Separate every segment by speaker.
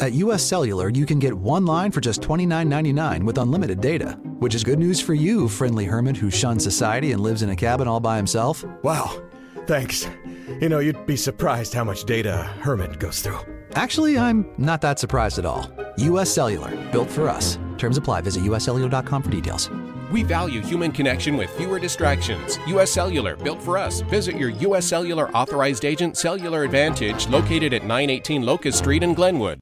Speaker 1: At US Cellular, you can get one line for just $29.99 with unlimited data, which is good news for you, friendly hermit who shuns society and lives in a cabin all by himself.
Speaker 2: Wow, thanks. You know, you'd be surprised how much data a hermit goes through.
Speaker 1: Actually, I'm not that surprised at all. US Cellular, built for us. Terms apply. Visit uscellular.com for details.
Speaker 3: We value human connection with fewer distractions. U.S. Cellular, built for us. Visit your U.S. Cellular authorized agent, Cellular Advantage, located at 918 Locust Street in Glenwood.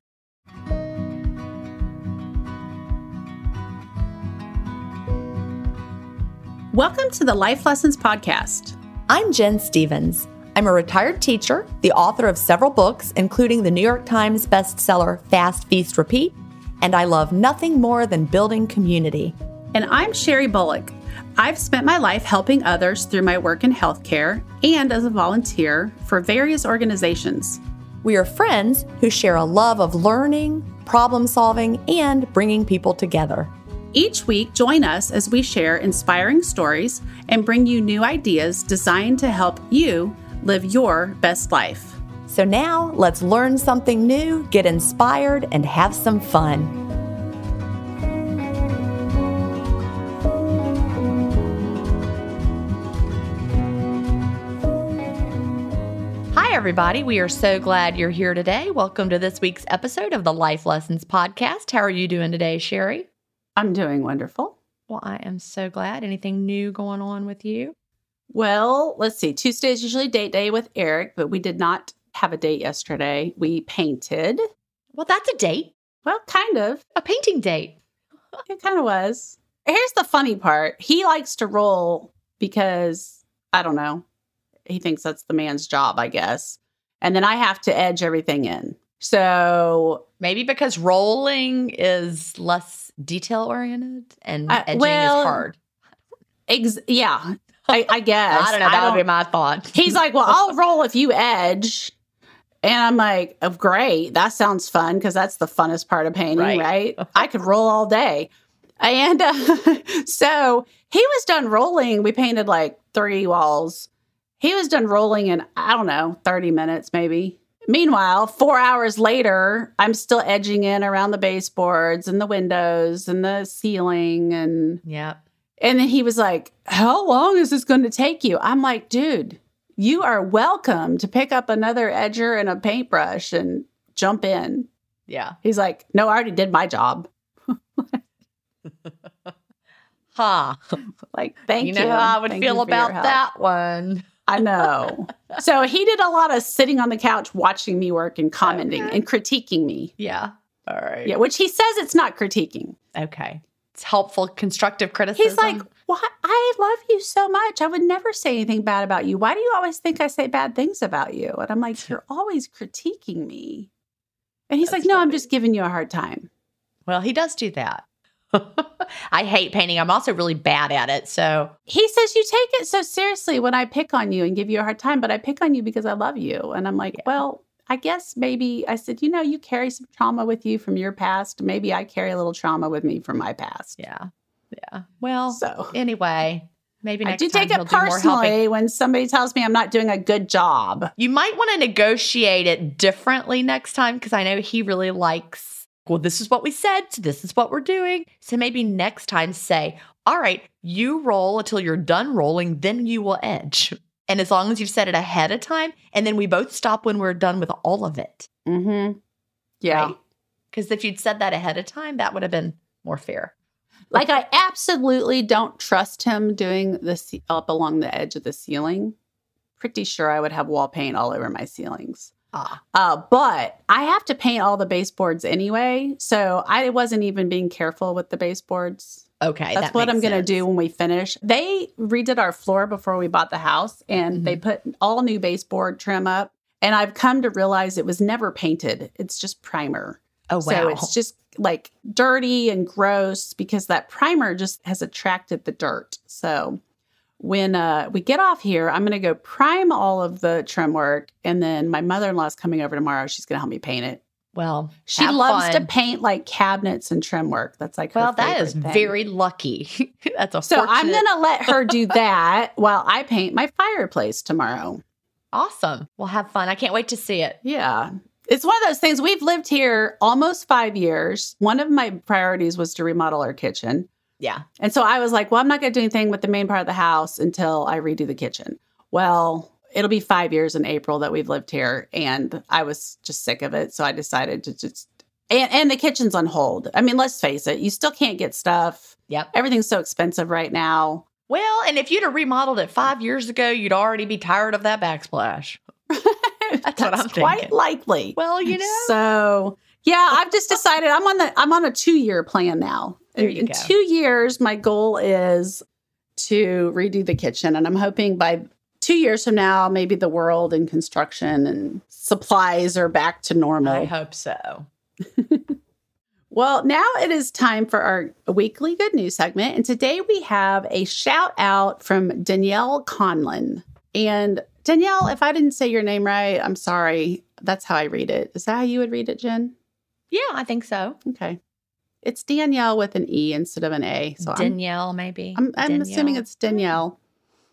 Speaker 4: Welcome to the Life Lessons Podcast.
Speaker 5: I'm Gin Stephens. I'm a retired teacher, the author of several books, including the New York Times bestseller Fast Feast Repeat, and I love nothing more than building community.
Speaker 4: And I'm Sheri Bullock. I've spent my life helping others through my work in healthcare and as a volunteer for various organizations.
Speaker 5: We are friends who share a love of learning, problem solving, and bringing people together.
Speaker 4: Each week, join us as we share inspiring stories and bring you new ideas designed to help you live your best life.
Speaker 5: So now let's learn something new, get inspired, and have some fun. Hi, everybody. We are so glad you're here today. Welcome to this week's episode of the Life Lessons Podcast. How are you doing today, Sheri?
Speaker 4: I'm doing wonderful.
Speaker 5: Well, I am so glad. Anything new going on with you?
Speaker 4: Well, let's see. Tuesday is usually date day with Eric, but we did not have a date yesterday. We painted.
Speaker 5: Well, that's a date.
Speaker 4: Well, kind of.
Speaker 5: A painting date.
Speaker 4: It kind of was. Here's the funny part. He likes to roll because I don't know. He thinks that's the man's job, I guess. And then I have to edge everything in. So
Speaker 5: maybe because rolling is less detail oriented and
Speaker 4: uh,
Speaker 5: edging
Speaker 4: well,
Speaker 5: is hard.
Speaker 4: Ex- yeah, I, I guess.
Speaker 5: I don't know. That would be my thought.
Speaker 4: he's like, well, I'll roll if you edge. And I'm like, oh, great. That sounds fun because that's the funnest part of painting, right? right? I could roll all day. And uh, so he was done rolling. We painted like three walls. He was done rolling in, I don't know, 30 minutes maybe. Meanwhile, four hours later, I'm still edging in around the baseboards and the windows and the ceiling. And
Speaker 5: yeah.
Speaker 4: And then he was like, How long is this going to take you? I'm like, Dude, you are welcome to pick up another edger and a paintbrush and jump in.
Speaker 5: Yeah.
Speaker 4: He's like, No, I already did my job.
Speaker 5: ha. Huh.
Speaker 4: Like, thank you.
Speaker 5: You know how I would
Speaker 4: thank
Speaker 5: feel about that one.
Speaker 4: I know. so he did a lot of sitting on the couch watching me work and commenting okay. and critiquing me.
Speaker 5: Yeah. All right.
Speaker 4: Yeah, which he says it's not critiquing.
Speaker 5: Okay. It's helpful, constructive criticism.
Speaker 4: He's like, "What? I love you so much. I would never say anything bad about you. Why do you always think I say bad things about you?" And I'm like, "You're always critiquing me." And he's That's like, "No, funny. I'm just giving you a hard time."
Speaker 5: Well, he does do that. I hate painting. I'm also really bad at it. So
Speaker 4: he says you take it so seriously when I pick on you and give you a hard time, but I pick on you because I love you. And I'm like, yeah. well, I guess maybe I said, you know, you carry some trauma with you from your past. Maybe I carry a little trauma with me from my past.
Speaker 5: Yeah. Yeah. Well, so anyway, maybe
Speaker 4: I do take it personally when somebody tells me I'm not doing a good job.
Speaker 5: You might want to negotiate it differently next time because I know he really likes well, this is what we said. So this is what we're doing. So maybe next time say, all right, you roll until you're done rolling, then you will edge. And as long as you've said it ahead of time, and then we both stop when we're done with all of it.
Speaker 4: Mm-hmm. Yeah.
Speaker 5: Because right? if you'd said that ahead of time, that would have been more fair.
Speaker 4: Like I absolutely don't trust him doing this up along the edge of the ceiling. Pretty sure I would have wall paint all over my ceilings.
Speaker 5: Ah.
Speaker 4: Uh, but I have to paint all the baseboards anyway. So I wasn't even being careful with the baseboards.
Speaker 5: Okay.
Speaker 4: That's
Speaker 5: that
Speaker 4: what I'm going
Speaker 5: to
Speaker 4: do when we finish. They redid our floor before we bought the house and mm-hmm. they put all new baseboard trim up. And I've come to realize it was never painted, it's just primer.
Speaker 5: Oh, wow.
Speaker 4: So it's just like dirty and gross because that primer just has attracted the dirt. So when uh, we get off here, I'm going to go prime all of the trim work. And then my mother in law is coming over tomorrow. She's going to help me paint it.
Speaker 5: Well,
Speaker 4: she loves fun. to paint like cabinets and trim work. That's like
Speaker 5: well, that is
Speaker 4: thing.
Speaker 5: very lucky. That's a
Speaker 4: so
Speaker 5: fortunate...
Speaker 4: I'm going to let her do that while I paint my fireplace tomorrow.
Speaker 5: Awesome. We'll have fun. I can't wait to see it.
Speaker 4: Yeah. it's one of those things. We've lived here almost five years. One of my priorities was to remodel our kitchen.
Speaker 5: Yeah.
Speaker 4: And so I was like, well, I'm not going to do anything with the main part of the house until I redo the kitchen. Well, it'll be five years in April that we've lived here. And I was just sick of it. So I decided to just, and, and the kitchen's on hold. I mean, let's face it, you still can't get stuff.
Speaker 5: Yep.
Speaker 4: Everything's so expensive right now.
Speaker 5: Well, and if you'd have remodeled it five years ago, you'd already be tired of that backsplash.
Speaker 4: That's, what I'm quite thinking. likely.
Speaker 5: Well, you know.
Speaker 4: So yeah, I've just decided I'm on the I'm on a two year plan now.
Speaker 5: There you
Speaker 4: in, two years, my goal is to redo the kitchen, and I'm hoping by two years from now, maybe the world and construction and supplies are back to normal.
Speaker 5: I hope so.
Speaker 4: well, now it is time for our weekly good news segment. And today we have a shout out from Danielle Conlon. And Danielle, if I didn't say your name right, I'm sorry. That's how I read it. Is that how you would read it, Gin?
Speaker 5: Yeah, I think so.
Speaker 4: Okay. It's Danielle with an E instead of an A.
Speaker 5: So Danielle, I'm, maybe.
Speaker 4: I'm, I'm
Speaker 5: Danielle.
Speaker 4: assuming it's Danielle.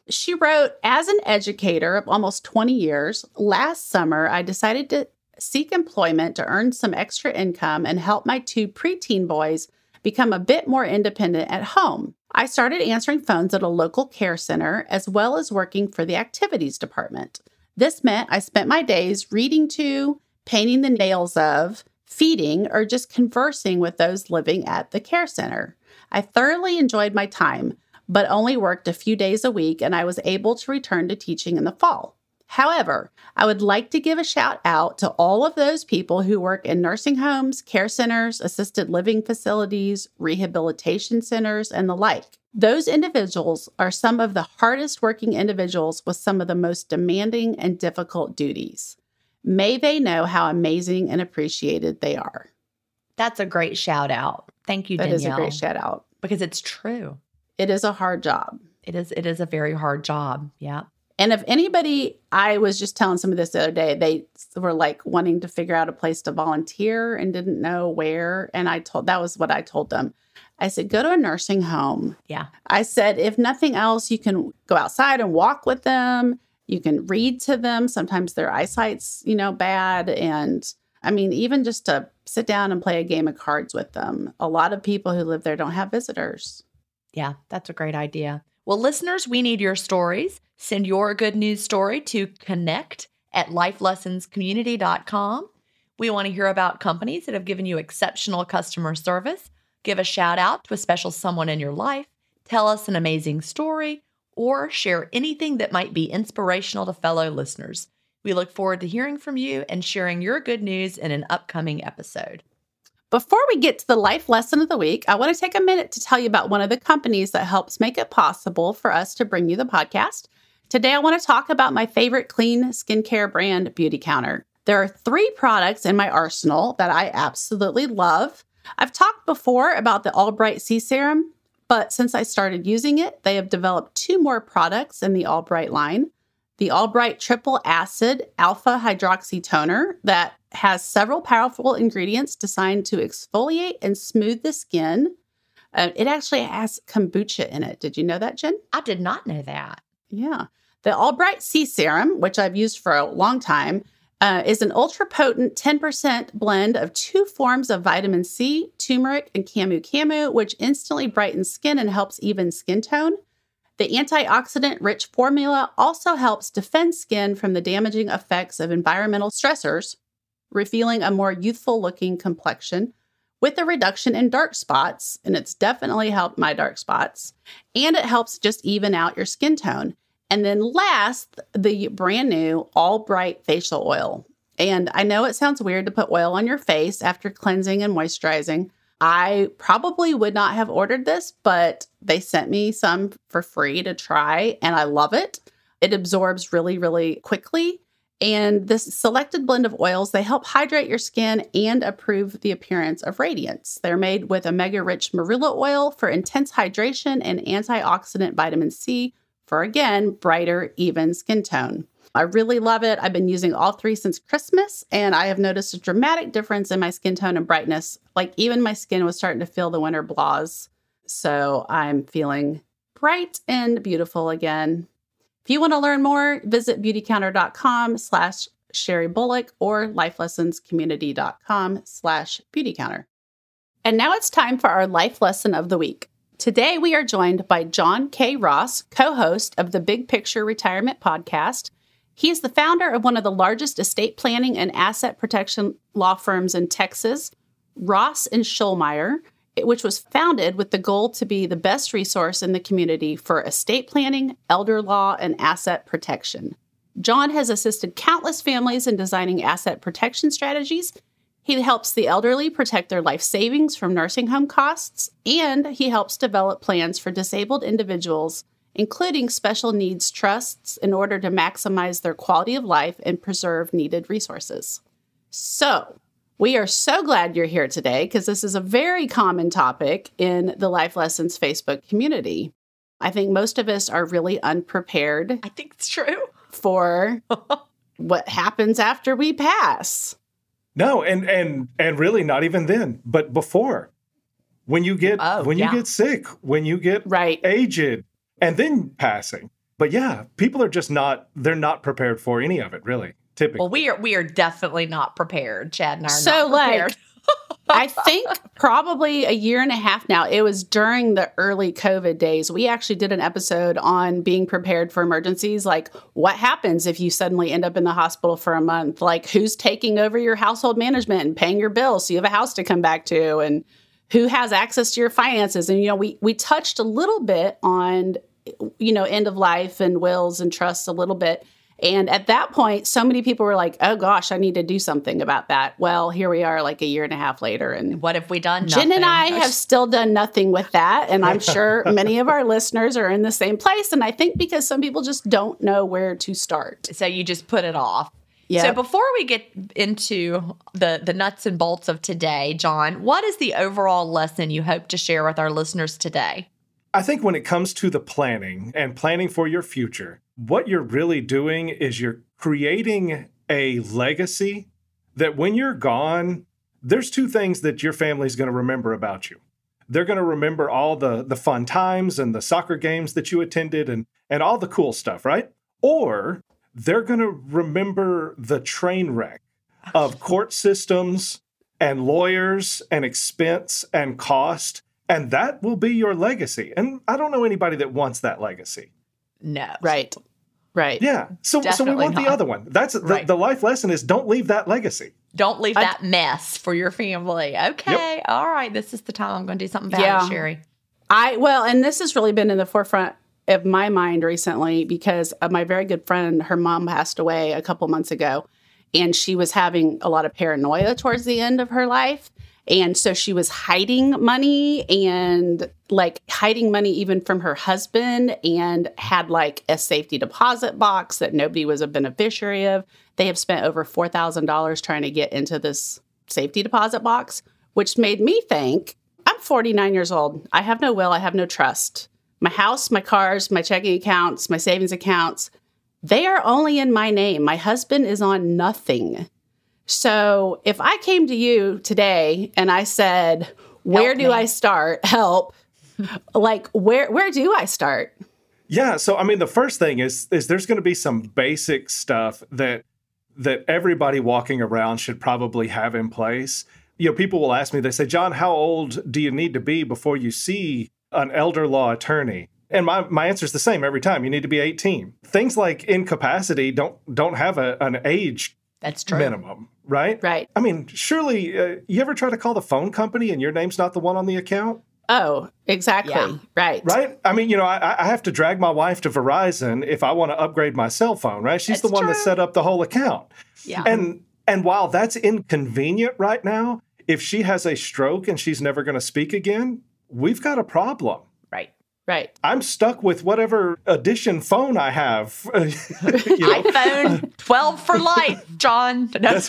Speaker 4: She wrote, as an educator of almost 20 years, last summer I decided to seek employment to earn some extra income and help my two preteen boys become a bit more independent at home. I started answering phones at a local care center as well as working for the activities department. This meant I spent my days reading to, painting the nails of, feeding, or just conversing with those living at the care center. I thoroughly enjoyed my time, but only worked a few days a week, and I was able to return to teaching in the fall. However, I would like to give a shout out to all of those people who work in nursing homes, care centers, assisted living facilities, rehabilitation centers, and the like. Those individuals are some of the hardest working individuals with some of the most demanding and difficult duties. May they know how amazing and appreciated they are.
Speaker 5: That's a great shout out. Thank you,
Speaker 4: That
Speaker 5: Danielle.
Speaker 4: is a great shout out.
Speaker 5: Because it's true.
Speaker 4: It is a hard job.
Speaker 5: It is it is a very hard job. Yeah.
Speaker 4: And if anybody, I was just telling some of this the other day, they were like wanting to figure out a place to volunteer and didn't know where. And I told, that was what I told them. I said, go to a nursing home.
Speaker 5: Yeah.
Speaker 4: I said, if nothing else, you can go outside and walk with them. You can read to them. Sometimes their eyesight's, you know, bad. And I mean, even just to sit down and play a game of cards with them. A lot of people who live there don't have visitors.
Speaker 5: Yeah, that's a great idea. Well, listeners, we need your stories. Send your good news story to connect at lifelessonscommunity.com. We want to hear about companies that have given you exceptional customer service. Give a shout out to a special someone in your life. Tell us an amazing story or share anything that might be inspirational to fellow listeners. We look forward to hearing from you and sharing your good news in an upcoming episode.
Speaker 4: Before we get to the life lesson of the week, I want to take a minute to tell you about one of the companies that helps make it possible for us to bring you the podcast. Today, I want to talk about my favorite clean skincare brand, Beautycounter. There are three products in my arsenal that I absolutely love. I've talked before about the All Bright C Serum, but since I started using it, they have developed two more products in the All Bright line the All Bright Triple Acid Alpha Hydroxy Toner that has several powerful ingredients designed to exfoliate and smooth the skin. Uh, it actually has kombucha in it. Did you know that, Gin?
Speaker 5: I did not know that.
Speaker 4: Yeah. The All Bright C Serum, which I've used for a long time, uh, is an ultra potent 10% blend of two forms of vitamin C, turmeric, and camu camu, which instantly brightens skin and helps even skin tone. The antioxidant rich formula also helps defend skin from the damaging effects of environmental stressors, revealing a more youthful looking complexion with a reduction in dark spots. And it's definitely helped my dark spots. And it helps just even out your skin tone. And then last, the brand new All Bright facial oil. And I know it sounds weird to put oil on your face after cleansing and moisturizing. I probably would not have ordered this, but they sent me some for free to try, and I love it. It absorbs really, really quickly. And this selected blend of oils, they help hydrate your skin and improve the appearance of radiance. They're made with omega rich marula oil for intense hydration and antioxidant vitamin C for, again, brighter, even skin tone. I really love it. I've been using all three since Christmas, and I have noticed a dramatic difference in my skin tone and brightness. Like, even my skin was starting to feel the winter blahs. So I'm feeling bright and beautiful again. If you want to learn more, visit beautycounter.com slash Sheri Bullock or lifelessonscommunity.com slash beauty counter. And now it's time for our life lesson of the week. Today we are joined by John K. Ross, co-host of the Big Picture Retirement Podcast. He is the founder of one of the largest estate planning and asset protection law firms in Texas, Ross and Shoalmire, which was founded with the goal to be the best resource in the community for estate planning, elder law, and asset protection. John has assisted countless families in designing asset protection strategies. He helps the elderly protect their life savings from nursing home costs, and he helps develop plans for disabled individuals, including special needs trusts, in order to maximize their quality of life and preserve needed resources. So, we are so glad you're here today because this is a very common topic in the Life Lessons Facebook community. I think most of us are really unprepared.
Speaker 5: I think it's true.
Speaker 4: For what happens after we pass.
Speaker 2: No, and and and really not even then, but before. When you get oh, when yeah. you get sick, when you get
Speaker 4: right.
Speaker 2: aged, and then passing. But yeah, people are just not they're not prepared for any of it, really. Typically.
Speaker 5: Well, we are we are definitely not prepared. Chad and I are so like.
Speaker 4: I think probably a year and a half now. It was during the early COVID days. We actually did an episode on being prepared for emergencies. Like, what happens if you suddenly end up in the hospital for a month? Like, who's taking over your household management and paying your bills so you have a house to come back to? And who has access to your finances? And, you know, we, we touched a little bit on, you know, end of life and wills and trusts a little bit. And at that point, so many people were like, oh gosh, I need to do something about that. Well, here we are like a year and a half later. And
Speaker 5: what have we done?
Speaker 4: Gin and I oh, have still done nothing with that. And I'm sure many of our listeners are in the same place. And I think because some people just don't know where to start.
Speaker 5: So you just put it off. Yep. So before we get into the the nuts and bolts of today, John, what is the overall lesson you hope to share with our listeners today?
Speaker 2: I think when it comes to the planning and planning for your future, what you're really doing is you're creating a legacy that when you're gone, there's two things that your family's going to remember about you. They're going to remember all the the fun times and the soccer games that you attended and and all the cool stuff, right? Or they're going to remember the train wreck of court systems and lawyers and expense and cost and that will be your legacy. And I don't know anybody that wants that legacy.
Speaker 5: No.
Speaker 4: Right. Right.
Speaker 2: Yeah. So Definitely so we want not. the other one. That's the, right. the life lesson is don't leave that legacy.
Speaker 5: Don't leave that mess for your family. Okay. Yep. All right. This is the time I'm going to do something about yeah. it, Sheri.
Speaker 4: I well, and this has really been in the forefront of my mind recently because my very good friend, her mom passed away a couple months ago, and she was having a lot of paranoia towards the end of her life. And so she was hiding money and like hiding money even from her husband and had like a safety deposit box that nobody was a beneficiary of. They have spent over $4,000 trying to get into this safety deposit box, which made me think I'm 49 years old. I have no will, I have no trust. My house, my cars, my checking accounts, my savings accounts, they are only in my name. My husband is on nothing. So if I came to you today and I said, "Where do I start? Help!" like where where do I start?
Speaker 2: Yeah, so I mean the first thing is is there's going to be some basic stuff that that everybody walking around should probably have in place. You know, people will ask me they say, "John, how old do you need to be before you see an elder law attorney?" And my, my answer is the same every time. You need to be 18. Things like incapacity don't don't have a, an age
Speaker 5: that's true.
Speaker 2: Minimum, right?
Speaker 4: Right.
Speaker 2: I mean, surely uh, you ever try to call the phone company and your name's not the one on the account?
Speaker 4: Oh, exactly. Yeah. Right.
Speaker 2: Right. I mean, you know, I, I, have to drag my wife to Verizon if I want to upgrade my cell phone, right? She's that's the one true. that set up the whole account.
Speaker 5: Yeah.
Speaker 2: And and while that's inconvenient right now, if she has a stroke and she's never going to speak again, we've got a problem.
Speaker 4: Right.
Speaker 2: I'm stuck with whatever edition phone I have.
Speaker 5: you know? iPhone 12 for life, John. yeah,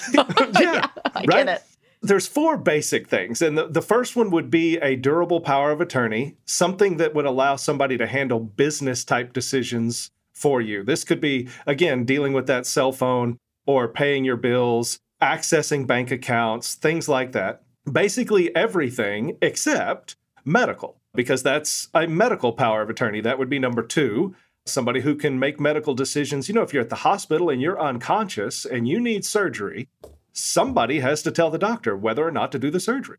Speaker 2: yeah, I right? get it. There's four basic things. And the, the first one would be a durable power of attorney, something that would allow somebody to handle business type decisions for you. This could be, again, dealing with that cell phone or paying your bills, accessing bank accounts, things like that. Basically, everything except medical because that's a medical power of attorney. That would be number two. somebody who can make medical decisions. You know, if you're at the hospital and you're unconscious and you need surgery, somebody has to tell the doctor whether or not to do the surgery.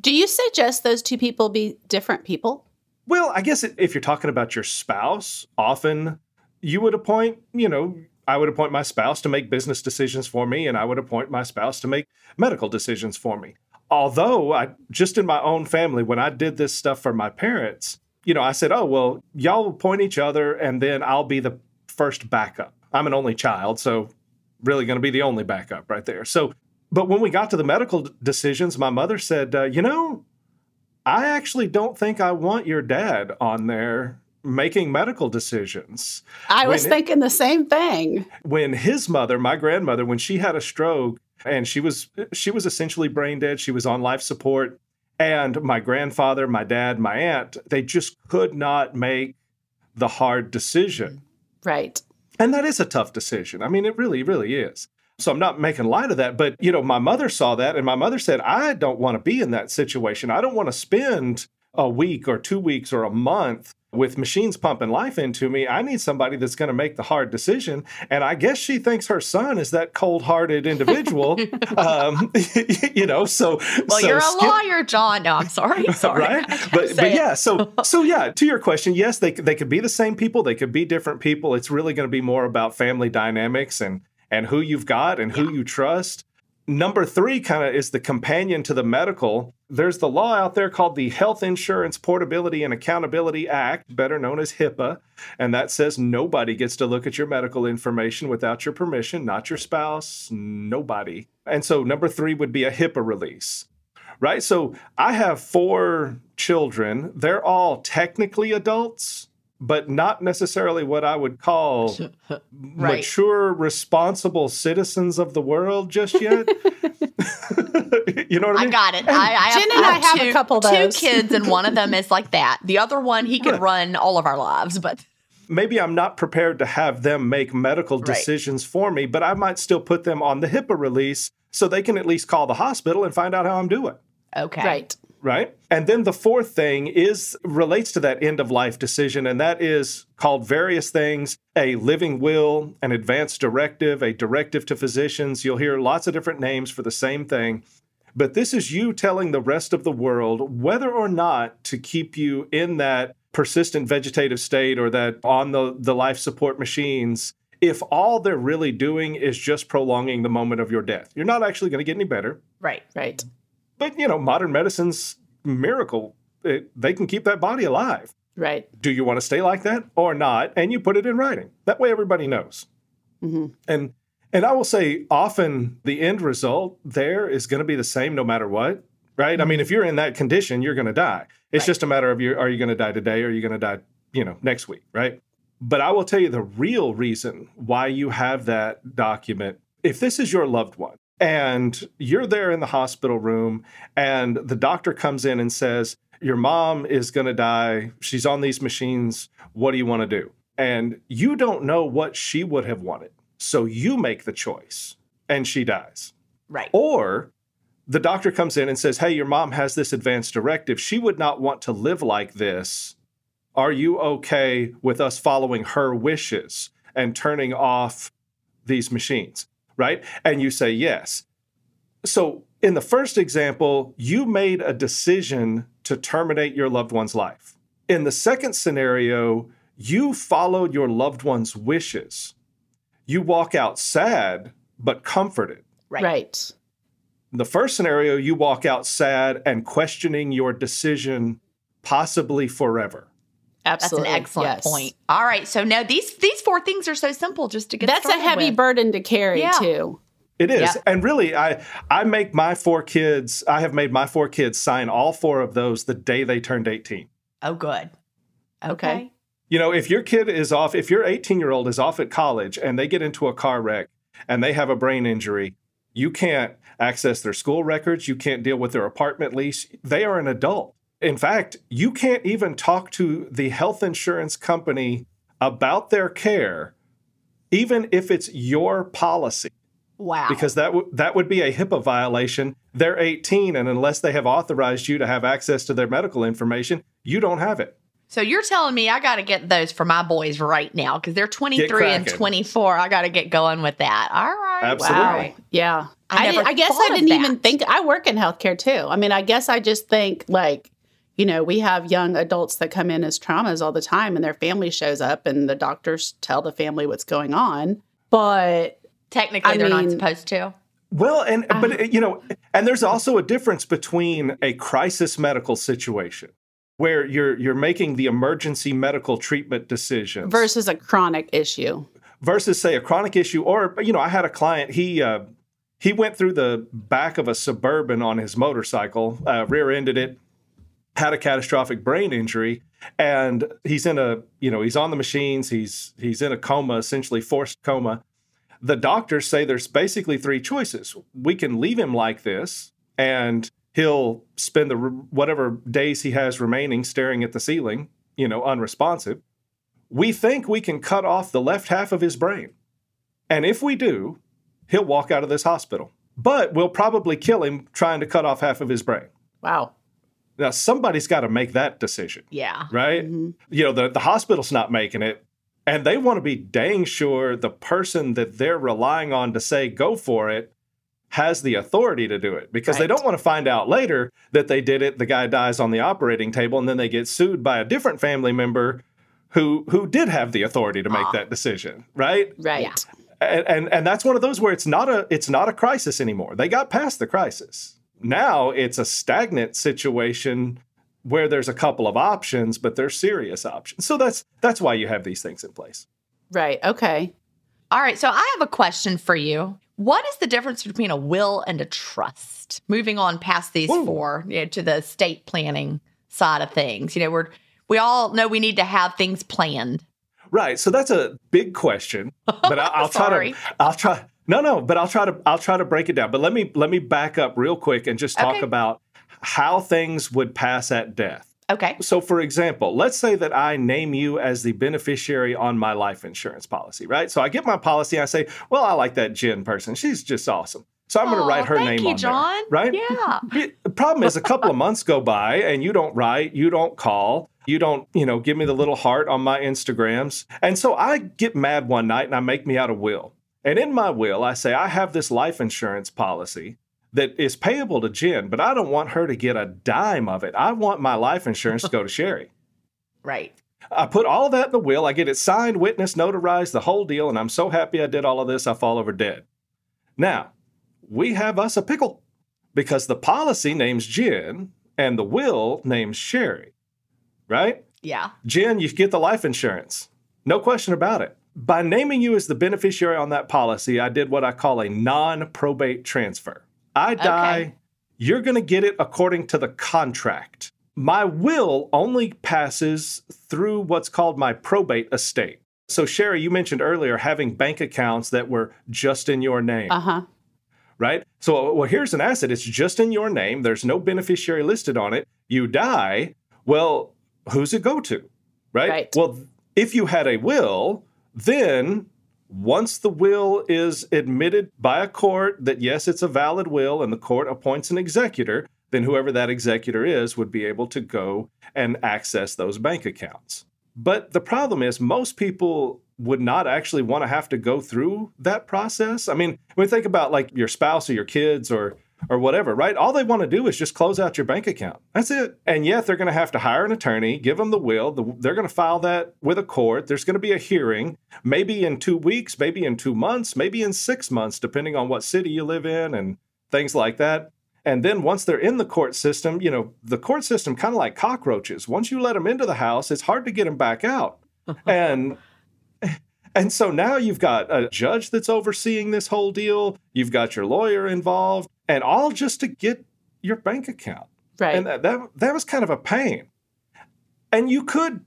Speaker 4: Do you suggest those two people be different people?
Speaker 2: Well, I guess if you're talking about your spouse, often you would appoint, you know, I would appoint my spouse to make business decisions for me, and I would appoint my spouse to make medical decisions for me. Although, I just in my own family, when I did this stuff for my parents, you know, I said, oh, well, y'all point each other, and then I'll be the first backup. I'm an only child, so really going to be the only backup right there. So, but when we got to the medical decisions, my mother said, uh, you know, I actually don't think I want your dad on there making medical decisions.
Speaker 4: I was thinking the same thing.
Speaker 2: When his mother, my grandmother, when she had a stroke and she was she was essentially brain dead, she was on life support and my grandfather, my dad, my aunt, they just could not make the hard decision.
Speaker 4: Right.
Speaker 2: And that is a tough decision. I mean, it really, really is. So I'm not making light of that. But, you know, my mother saw that and my mother said, I don't want to be in that situation. I don't want to spend a week or two weeks or a month with machines pumping life into me, I need somebody that's going to make the hard decision. And I guess she thinks her son is that cold hearted individual. um, you know, so.
Speaker 5: Well,
Speaker 2: so
Speaker 5: you're a skip, lawyer, John. No, I'm sorry. Sorry.
Speaker 2: right? But, but yeah, so, so yeah, to your question, yes, they, they could be the same people, they could be different people. It's really going to be more about family dynamics and, and who you've got and who yeah. you trust. Number three kind of is the companion to the medical. There's the law out there called the Health Insurance Portability and Accountability Act, better known as HIPAA. And that says nobody gets to look at your medical information without your permission, not your spouse, nobody. And so number three would be a HIPAA release, right? So I have four children. They're all technically adults but not necessarily what I would call right. mature, responsible citizens of the world just yet. you know what I mean?
Speaker 5: I got it. I, I
Speaker 4: Gin have, and I have two, a couple
Speaker 5: two kids, and one of them is like that. The other one, he could run all of our lives, but
Speaker 2: maybe I'm not prepared to have them make medical decisions right. for me, but I might still put them on the HIPAA release so they can at least call the hospital and find out how I'm doing.
Speaker 5: Okay.
Speaker 4: Right
Speaker 2: right? And then the fourth thing is relates to that end of life decision, and that is called various things a living will, an advance directive, a directive to physicians. You'll hear lots of different names for the same thing. But this is you telling the rest of the world whether or not to keep you in that persistent vegetative state or that on the, the life support machines if all they're really doing is just prolonging the moment of your death. You're not actually going to get any better.
Speaker 5: Right, right.
Speaker 2: But, you know, modern medicine's miracle. It, they can keep that body alive.
Speaker 4: Right.
Speaker 2: Do you want to stay like that or not? And you put it in writing. That way everybody knows. Mm-hmm. And and I will say often the end result there is going to be the same no matter what. Right. Mm-hmm. I mean, if you're in that condition, you're going to die. It's right. just a matter of you are you going to die today or are you going to die, you know, next week, right? But I will tell you the real reason why you have that document. If this is your loved one, and you're there in the hospital room, and the doctor comes in and says, Your mom is going to die. She's on these machines. What do you want to do? And you don't know what she would have wanted. So you make the choice, and she dies.
Speaker 5: Right.
Speaker 2: Or the doctor comes in and says, Hey, your mom has this advance directive. She would not want to live like this. Are you okay with us following her wishes and turning off these machines? Right? And you say yes. So, in the first example, you made a decision to terminate your loved one's life. In the second scenario, you followed your loved one's wishes. You walk out sad, but comforted.
Speaker 4: Right. right.
Speaker 2: In the first scenario, you walk out sad and questioning your decision, possibly forever.
Speaker 4: Absolutely.
Speaker 5: That's an excellent yes. point. All right. So now these these four things are so simple just to get
Speaker 4: That's a heavy
Speaker 5: with.
Speaker 4: burden to carry yeah. too.
Speaker 2: It is. Yep. And really I I make my four kids, I have made my four kids sign all four of those the day they turned 18.
Speaker 5: Oh good. Okay. okay.
Speaker 2: You know, if your kid is off, if your 18-year-old is off at college and they get into a car wreck and they have a brain injury, you can't access their school records, you can't deal with their apartment lease. They are an adult. In fact, you can't even talk to the health insurance company about their care, even if it's your policy.
Speaker 5: Wow.
Speaker 2: Because that, w- that would be a HIPAA violation. They're 18, and unless they have authorized you to have access to their medical information, you don't have it.
Speaker 5: So you're telling me I got to get those for my boys right now because they're 23 and 24. I got to get going with that. All right.
Speaker 2: Absolutely. Wow.
Speaker 4: Yeah. I, I, I guess I didn't even think I work in healthcare too. I mean, I guess I just think like, you know, we have young adults that come in as traumas all the time and their family shows up and the doctors tell the family what's going on. But
Speaker 5: technically I they're mean, not supposed to.
Speaker 2: Well, and but uh, you know, and there's also a difference between a crisis medical situation where you're you're making the emergency medical treatment decision
Speaker 4: versus a chronic issue
Speaker 2: versus say a chronic issue or you know i had a client he uh, he went through the back of a suburban on his motorcycle uh, rear-ended it had a catastrophic brain injury and he's in a you know he's on the machines he's he's in a coma essentially forced coma the doctors say there's basically three choices we can leave him like this and he'll spend the whatever days he has remaining staring at the ceiling, you know, unresponsive. We think we can cut off the left half of his brain. And if we do, he'll walk out of this hospital. But we'll probably kill him trying to cut off half of his brain.
Speaker 4: Wow.
Speaker 2: Now somebody's got to make that decision.
Speaker 5: Yeah.
Speaker 2: Right? Mm-hmm. You know, the, the hospital's not making it. And they want to be dang sure the person that they're relying on to say go for it has the authority to do it because right. they don't want to find out later that they did it the guy dies on the operating table and then they get sued by a different family member who who did have the authority to make that decision right
Speaker 4: right yeah.
Speaker 2: and, and and that's one of those where it's not a it's not a crisis anymore they got past the crisis now it's a stagnant situation where there's a couple of options but they're serious options so that's that's why you have these things in place
Speaker 4: right okay
Speaker 5: all right so i have a question for you what is the difference between a will and a trust? Moving on past these four you know, to the estate planning side of things. You know, we're we all know we need to have things planned.
Speaker 2: Right. So that's a big question, but I, will try to. I'll try. No, no, but I'll try to. I'll try to break it down. But let me let me back up real quick and just talk okay. about how things would pass at death.
Speaker 5: Okay.
Speaker 2: So, for example, let's say that I name you as the beneficiary on my life insurance policy, right? So I get my policy, I say, well, I like that Gin person. She's just awesome. So I'm going to write her name
Speaker 5: you,
Speaker 2: on
Speaker 5: John.
Speaker 2: there, right?
Speaker 5: Yeah.
Speaker 2: The problem is, a couple of months go by and you don't write, you don't call, you don't, you know, give me the little heart on my Instagrams, and so I get mad one night and I make me out a will. And in my will, I say I have this life insurance policy that is payable to Gin, but I don't want her to get a dime of it. I want my life insurance to go to Sheri.
Speaker 5: Right.
Speaker 2: I put all of that in the will. I get it signed, witnessed, notarized, the whole deal, and I'm so happy I did all of this, I fall over dead. Now, we have us a pickle because the policy names Gin and the will names Sheri, right?
Speaker 5: Yeah.
Speaker 2: Gin, you get the life insurance. No question about it. By naming you as the beneficiary on that policy, I did what I call a non probate transfer. I die, okay. you're going to get it according to the contract. My will only passes through what's called my probate estate. So, Sheri, you mentioned earlier having bank accounts that were just in your name.
Speaker 4: Uh huh.
Speaker 2: Right? So, well, here's an asset. It's just in your name. There's no beneficiary listed on it. You die. Well, who's it go to? Right?
Speaker 4: right.
Speaker 2: Well, if you had a will, then once the will is admitted by a court that yes, it's a valid will and the court appoints an executor, then whoever that executor is would be able to go and access those bank accounts. But the problem is, most people would not actually want to have to go through that process. I mean, when you think about like your spouse or your kids or or whatever, right? All they want to do is just close out your bank account. That's it. And yet they're going to have to hire an attorney, give them the will. The, they're going to file that with a court. There's going to be a hearing, maybe in two weeks, maybe in two months, maybe in six months, depending on what city you live in and things like that. And then once they're in the court system, you know, the court system kind of like cockroaches. Once you let them into the house, it's hard to get them back out. and and so now you've got a judge that's overseeing this whole deal. You've got your lawyer involved and all just to get your bank account.
Speaker 4: Right.
Speaker 2: And that, that, that was kind of a pain. And you could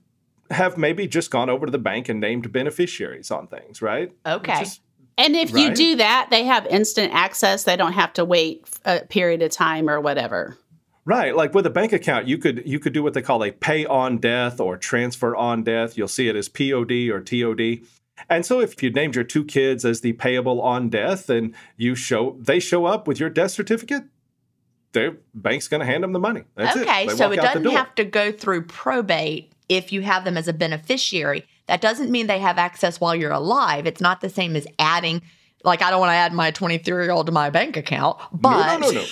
Speaker 2: have maybe just gone over to the bank and named beneficiaries on things, right?
Speaker 5: Okay.
Speaker 4: Just, and if right? you do that, they have instant access. They don't have to wait a period of time or whatever.
Speaker 2: Right, like with a bank account, you could you could do what they call a pay on death or transfer on death. You'll see it as POD or TOD. And so if you named your two kids as the payable on death and you show they show up with your death certificate, their bank's going to hand them the money. That's
Speaker 5: okay,
Speaker 2: it.
Speaker 5: so it doesn't have to go through probate if you have them as a beneficiary. That doesn't mean they have access while you're alive. It's not the same as adding like I don't want to add my 23 year old to my bank account, but
Speaker 2: no, no, no.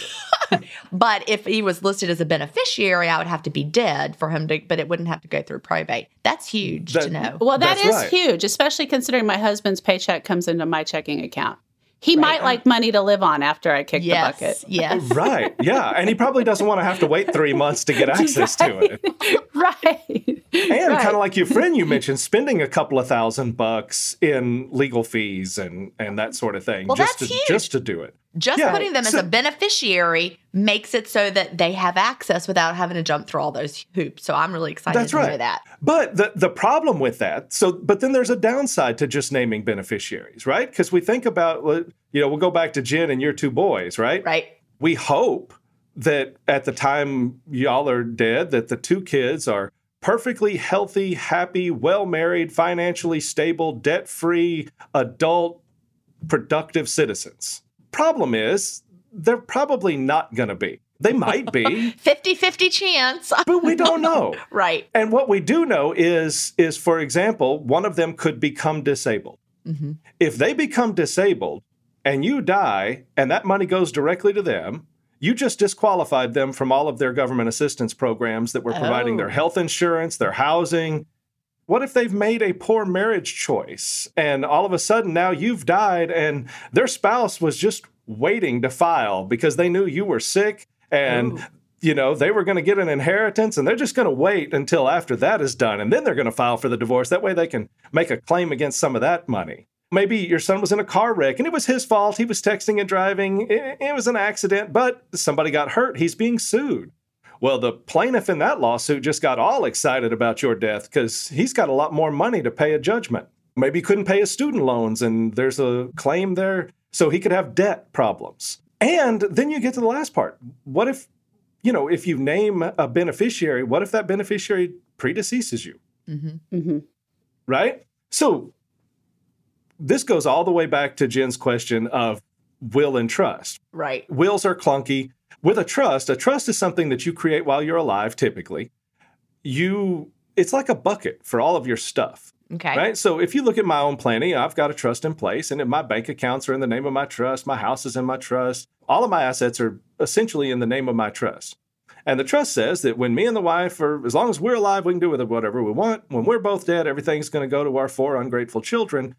Speaker 5: but if he was listed as a beneficiary, I would have to be dead for him to, but it wouldn't have to go through probate. That's huge
Speaker 2: That-
Speaker 5: to know.
Speaker 4: Well,
Speaker 2: That's right.
Speaker 4: huge, especially considering my husband's paycheck comes into my checking account. He
Speaker 5: Right.
Speaker 4: might like money to live on after I kick
Speaker 5: yes,
Speaker 4: the bucket.
Speaker 5: yes.
Speaker 2: right. Yeah. And he probably doesn't want to have to wait three months to get access to it.
Speaker 4: right.
Speaker 2: And
Speaker 4: Right.
Speaker 2: kind of like your friend you mentioned, spending a couple of thousand bucks in legal fees and and that sort of thing
Speaker 5: Well,
Speaker 2: just
Speaker 5: that's
Speaker 2: to
Speaker 5: huge.
Speaker 2: just to do it.
Speaker 5: Just
Speaker 2: Yeah,
Speaker 5: putting them as a beneficiary makes it so that they have access without having to jump through all those hoops. So I'm really excited
Speaker 2: That's
Speaker 5: to
Speaker 2: right.
Speaker 5: know that.
Speaker 2: But the the problem with that, so but then there's a downside to just naming beneficiaries, right? Because we think about you know, we'll go back to Gin and your two boys, right?
Speaker 5: Right.
Speaker 2: We hope that at the time y'all are dead, that the two kids are perfectly healthy, happy, well married, financially stable, debt free, adult, productive citizens. Problem is, they're probably not going to be. They might be,
Speaker 5: 50 50 chance.
Speaker 2: but we don't know.
Speaker 5: right.
Speaker 2: And what we do know is, is for example, one of them could become disabled.
Speaker 5: Mm-hmm.
Speaker 2: If they become disabled and you die, and that money goes directly to them, you just disqualified them from all of their government assistance programs that were providing their
Speaker 5: Oh.
Speaker 2: health insurance, their housing. What if they've made a poor marriage choice and all of a sudden now you've died and their spouse was just waiting to file because they knew you were sick and
Speaker 5: Ooh.
Speaker 2: you know they were going to get an inheritance and they're just going to wait until after that is done and then they're going to file for the divorce that way they can make a claim against some of that money maybe your son was in a car wreck and it was his fault. He was texting and driving. It, it was an accident but somebody got hurt. He's being sued. Well the plaintiff in that lawsuit just got all excited about your death because he's got a lot more money to pay a judgment. Maybe he couldn't pay his student loans and there's a claim there so he could have debt problems. And then you get to the last part. What if you know if you name a beneficiary what if that beneficiary predeceases you?
Speaker 5: Mm-hmm.
Speaker 4: hmm
Speaker 2: right? So this goes all the way back to Gin's question of will and trust.
Speaker 5: Right.
Speaker 2: Wills are clunky. With a trust, a trust is something that you create while you're alive typically. You it's like a bucket for all of your stuff.
Speaker 5: Okay.
Speaker 2: Right. So if you look at my own planning, I've got a trust in place, and if my bank accounts are in the name of my trust, my house is in my trust, all of my assets are essentially in the name of my trust. And the trust says that when me and the wife are, as long as we're alive, we can do with it whatever we want. When we're both dead, everything's going to go to our four ungrateful children,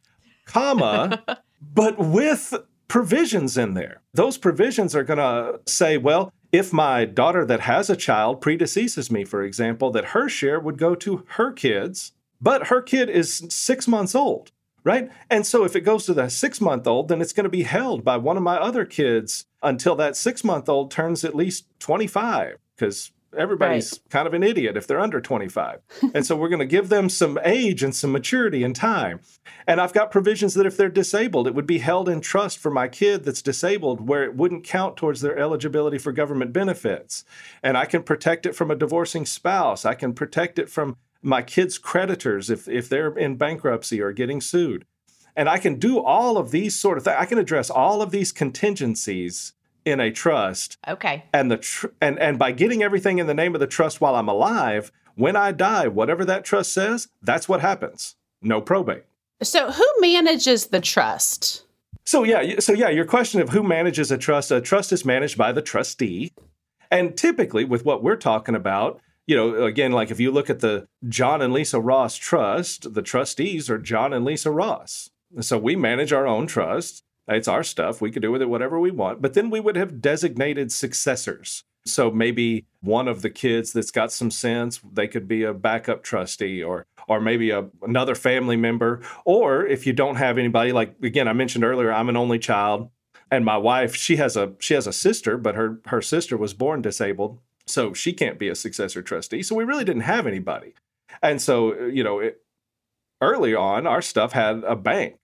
Speaker 2: comma, but with provisions in there. Those provisions are going to say, well, if my daughter that has a child predeceases me, for example, that her share would go to her kids, but her kid is six months old, right? And so if it goes to the six month old, then it's going to be held by one of my other kids until that six month old turns at least 25, because everybody's kind of an idiot if they're under 25. and so we're going to give them some age and some maturity and time. And I've got provisions that if they're disabled, it would be held in trust for my kid that's disabled where it wouldn't count towards their eligibility for government benefits. And I can protect it from a divorcing spouse. I can protect it from my kids' creditors if, if they're in bankruptcy or getting sued. And I can do all of these sort of things. I can address all of these contingencies in a trust
Speaker 5: Okay.
Speaker 2: and the tr- and and by getting everything in the name of the trust while I'm alive, when I die, whatever that trust says, that's what happens. No probate.
Speaker 4: So, who manages the trust?
Speaker 2: So yeah, so yeah, your question of who manages a trust, a trust is managed by the trustee. And typically with what we're talking about, you know, again, like if you look at the John and Lisa Ross Trust, the trustees are John and Lisa Ross. So we manage our own trust. It's our stuff. We could do with it whatever we want. But then we would have designated successors. So maybe one of the kids that's got some sense, they could be a backup trustee or or maybe a, another family member. Or if you don't have anybody, like again, I mentioned earlier, I'm an only child. And my wife, she has a she has a sister, but her her sister was born disabled. So she can't be a successor trustee. So we really didn't have anybody. And so, you know, it, early on, our stuff had a bank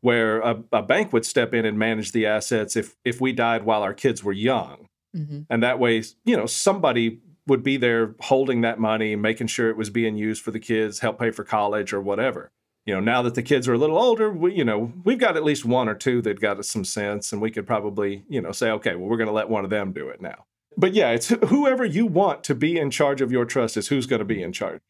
Speaker 2: where a, a bank would step in and manage the assets if if we died while our kids were young.
Speaker 5: Mm-hmm.
Speaker 2: And that way, you know, somebody would be there holding that money, making sure it was being used for the kids, help pay for college or whatever. You know, now that the kids are a little older, we, you know, we've got at least one or two that got us some sense, and we could probably, you know, say, okay, well, we're going to let one of them do it now. But yeah, it's whoever you want to be in charge of your trust is who's going to be in charge.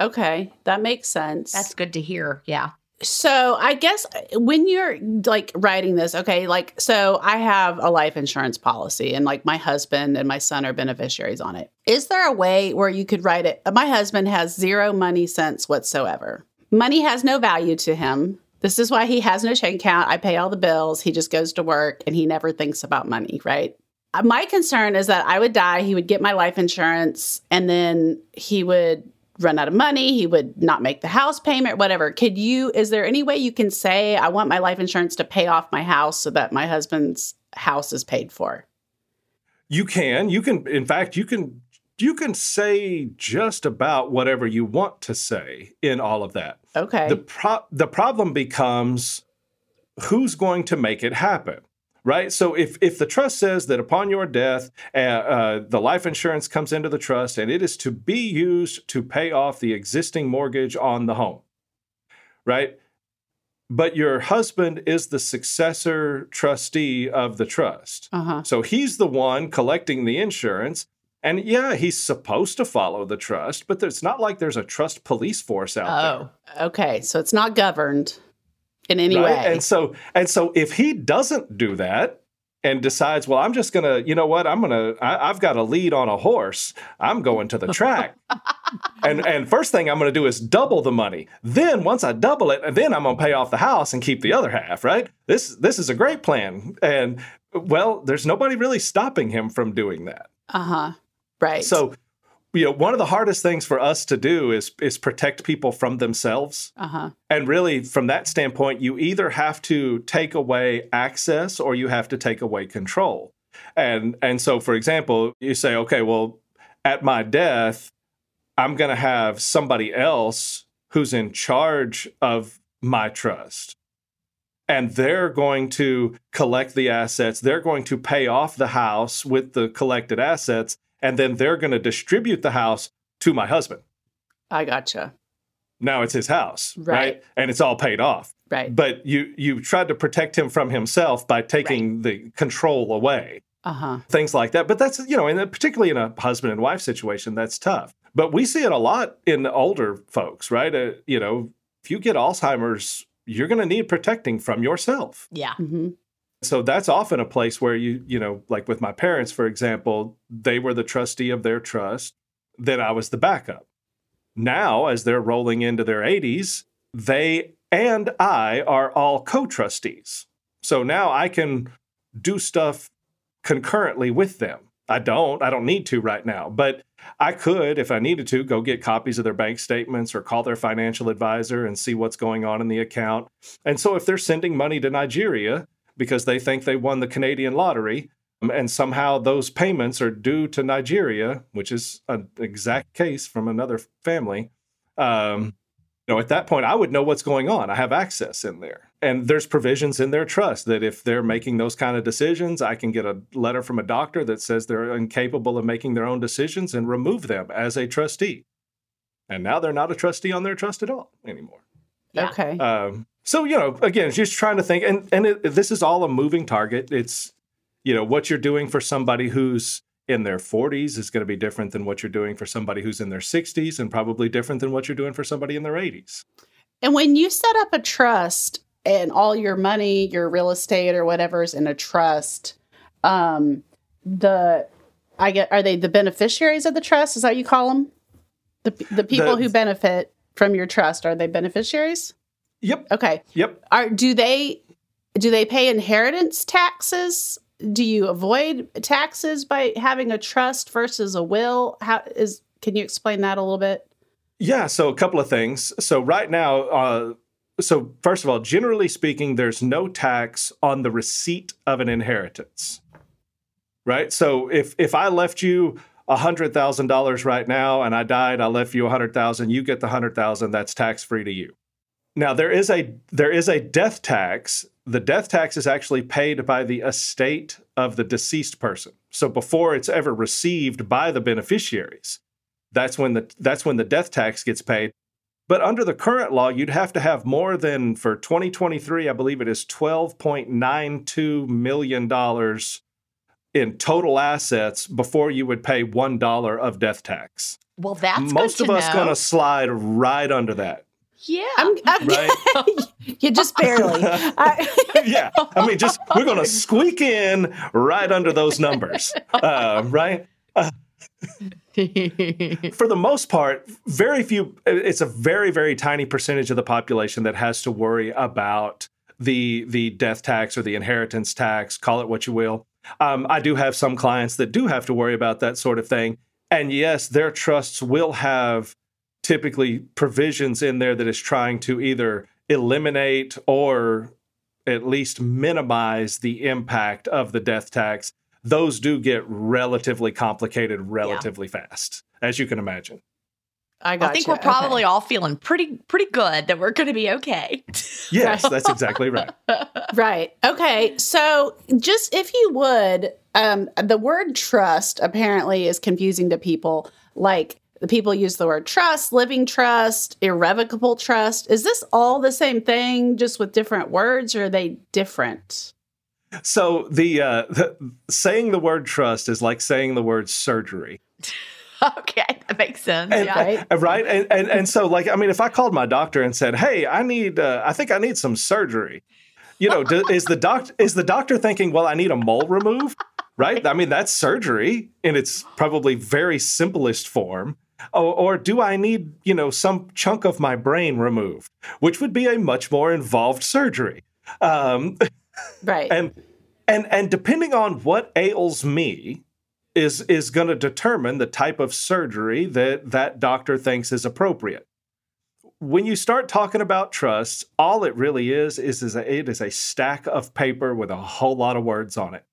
Speaker 4: Okay, that makes sense.
Speaker 5: That's good to hear. Yeah.
Speaker 4: So I guess when you're like writing this, okay, like so I have a life insurance policy and like my husband and my son are beneficiaries on it. Is there a way where you could write it? My husband has zero money sense whatsoever. Money has no value to him. This is why he has no checking account. I pay all the bills. He just goes to work and he never thinks about money, right? Uh, my concern is that I would die, he would get my life insurance, and then he would run out of money, he would not make the house payment, whatever. Could you, is there any way you can say, I want my life insurance to pay off my house so that my husband's house is paid for?
Speaker 2: You can. You can, in fact, you can. You can say just about whatever you want to say in all of that.
Speaker 4: Okay.
Speaker 2: The pro- the problem becomes who's going to make it happen right? So if if the trust says that upon your death, uh, uh, the life insurance comes into the trust and it is to be used to pay off the existing mortgage on the home, right? But your husband is the successor trustee of the trust.
Speaker 4: Uh-huh.
Speaker 2: So he's the one collecting the insurance. And yeah, he's supposed to follow the trust, but it's not like there's a trust police force out oh,
Speaker 4: there. Oh, okay. So it's not governed in any right?
Speaker 2: way. And so and so if he doesn't do that and decides, well, I'm just gonna, you know what, I'm gonna, I, have got a lead on a horse. I'm going to the track, and and first thing I'm gonna do is double the money. Then once I double it, and then I'm gonna pay off the house and keep the other half. Right? This this is a great plan, and well, there's nobody really stopping him from doing that.
Speaker 4: Uh huh. Right.
Speaker 2: So you know one of the hardest things for us to do is is protect people from themselves.
Speaker 4: Uh-huh.
Speaker 2: and really from that standpoint you either have to take away access or you have to take away control. And and so for example you say okay well at my death i'm going to have somebody else who's in charge of my trust. And they're going to collect the assets. They're going to pay off the house with the collected assets and then they're going to distribute the house to my husband.
Speaker 4: I gotcha.
Speaker 2: Now it's his house,
Speaker 4: right?
Speaker 2: right? And it's all paid off.
Speaker 4: Right.
Speaker 2: But you you tried to protect him from himself by taking right. the control away.
Speaker 4: Uh-huh.
Speaker 2: Things like that. But that's you know, and particularly in a husband and wife situation, that's tough. But we see it a lot in older folks, right? Uh, you know, if you get Alzheimer's, you're going to need protecting from yourself.
Speaker 5: Yeah.
Speaker 4: Mm-hmm.
Speaker 2: So that's often a place where you, you know, like with my parents, for example, they were the trustee of their trust, then I was the backup. Now, as they're rolling into their 80s, they and I are all co trustees. So now I can do stuff concurrently with them. I don't, I don't need to right now, but I could, if I needed to, go get copies of their bank statements or call their financial advisor and see what's going on in the account. And so if they're sending money to Nigeria, because they think they won the Canadian lottery. Um, and somehow those payments are due to Nigeria, which is an exact case from another family. Um, you know, at that point, I would know what's going on. I have access in there. And there's provisions in their trust that if they're making those kind of decisions, I can get a letter from a doctor that says they're incapable of making their own decisions and remove them as a trustee. And now they're not a trustee on their trust at all anymore.
Speaker 4: Yeah. Okay.
Speaker 2: Um, so you know, again, just trying to think, and and it, this is all a moving target. It's you know what you're doing for somebody who's in their 40s is going to be different than what you're doing for somebody who's in their 60s, and probably different than what you're doing for somebody in their 80s.
Speaker 4: And when you set up a trust and all your money, your real estate or whatever is in a trust, um, the I get are they the beneficiaries of the trust? Is that what you call them? The the people the, who benefit from your trust are they beneficiaries?
Speaker 2: Yep.
Speaker 4: Okay.
Speaker 2: Yep.
Speaker 4: Are do they do they pay inheritance taxes? Do you avoid taxes by having a trust versus a will? How is can you explain that a little bit?
Speaker 2: Yeah, so a couple of things. So right now uh so first of all, generally speaking, there's no tax on the receipt of an inheritance. Right? So if if I left you a hundred thousand dollars right now and I died, I left you a hundred thousand, you get the hundred thousand, that's tax free to you. Now there is a there is a death tax. The death tax is actually paid by the estate of the deceased person. So before it's ever received by the beneficiaries, that's when the that's when the death tax gets paid. But under the current law, you'd have to have more than for 2023, I believe it is 12.92 million dollars in total assets before you would pay $1 of death tax.
Speaker 5: Well, that's
Speaker 2: most of us
Speaker 5: know.
Speaker 2: to slide right under that.
Speaker 5: Yeah.
Speaker 4: I'm, I'm
Speaker 2: Right?
Speaker 4: you just barely. I,
Speaker 2: yeah. I mean, just we're going to squeak in right under those numbers, uh, right? Uh, for the most part, very few, it's a very, very tiny percentage of the population that has to worry about the the death tax or the inheritance tax, call it what you will. Um, I do have some clients that do have to worry about that sort of thing. And yes, their trusts will have typically provisions in there that is trying to either eliminate or at least minimize the impact of the death tax. Those do get relatively complicated relatively fast, as you can imagine.
Speaker 4: I got
Speaker 5: I think
Speaker 4: you.
Speaker 5: we're probably
Speaker 4: Okay.
Speaker 5: all feeling pretty pretty good that we're going to be okay.
Speaker 2: Yes, that's exactly right.
Speaker 4: Right. Okay. So, just if you would, um, the word trust apparently is confusing to people. Like, the people use the word trust, living trust, irrevocable trust. Is this all the same thing, just with different words, or are they different?
Speaker 2: So the, uh, the saying the word trust is like saying the word surgery.
Speaker 5: okay, that makes sense.
Speaker 2: And,
Speaker 5: yeah.
Speaker 4: Right.
Speaker 2: right and, and and so like i mean if i called my doctor and said hey i need uh, i think i need some surgery you know do, is the doc is the doctor thinking well i need a mole removed right i mean that's surgery in its probably very simplest form or, or do i need you know some chunk of my brain removed which would be a much more involved surgery. Um,
Speaker 4: Right.
Speaker 2: and and and depending on what ails me is is going to determine the type of surgery that that doctor thinks is appropriate. When you start talking about trusts, all it really is is, is a, it is a stack of paper with a whole lot of words on it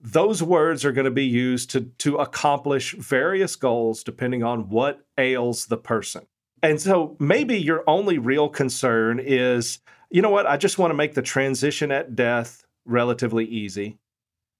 Speaker 2: those words are going to be used to to accomplish various goals depending on what ails the person. And so maybe your only real concern is you know what? I just want to make the transition at death relatively easy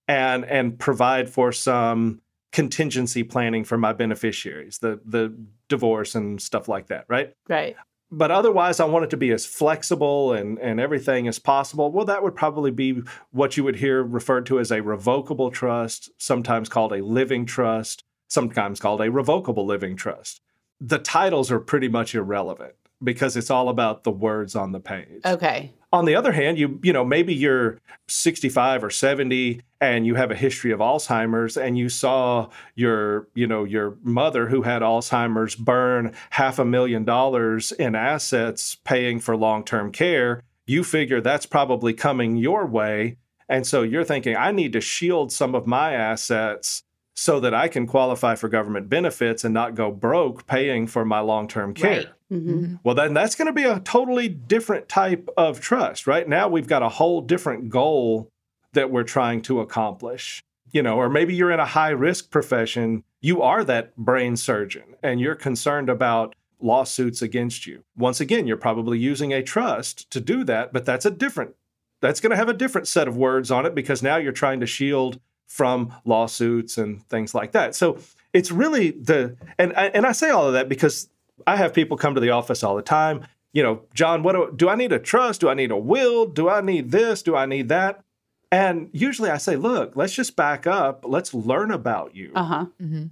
Speaker 2: and and provide for some contingency planning for my beneficiaries the the divorce and stuff like that right?
Speaker 4: Right.
Speaker 2: But otherwise i want it to be as flexible and and everything as possible. Well that would probably be what you would hear referred to as a revocable trust sometimes called a living trust sometimes called a revocable living trust. The titles are pretty much irrelevant because it's all about the words on the page.
Speaker 4: Okay.
Speaker 2: On the other hand you you know maybe you're 65 or 70 and you have a history of alzheimer's and you saw your you know your mother who had alzheimer's burn half a million dollars in assets paying for long-term care you figure that's probably coming your way. And so you're thinking i need to shield some of my assets so that i can qualify for government benefits and not go broke paying for my long-term care
Speaker 5: Right.
Speaker 4: hmm
Speaker 2: well, then that's going to be a totally different type of trust. Right now, we've got a whole different goal that we're trying to accomplish. You know, or maybe you're in a high risk profession, you are that brain surgeon, and you're concerned about lawsuits against you. Once again, you're probably using a trust to do that, but that's a different, that's going to have a different set of words on it because now you're trying to shield from lawsuits and things like that. So it's really the, and, and I say all of that because I have people come to the office all the time. You know, John, what do, do I need a trust? Do I need a will? Do I need this? Do I need that? And usually I say, look, let's just back up. Let's learn about you.
Speaker 4: Uh huh.
Speaker 5: hmm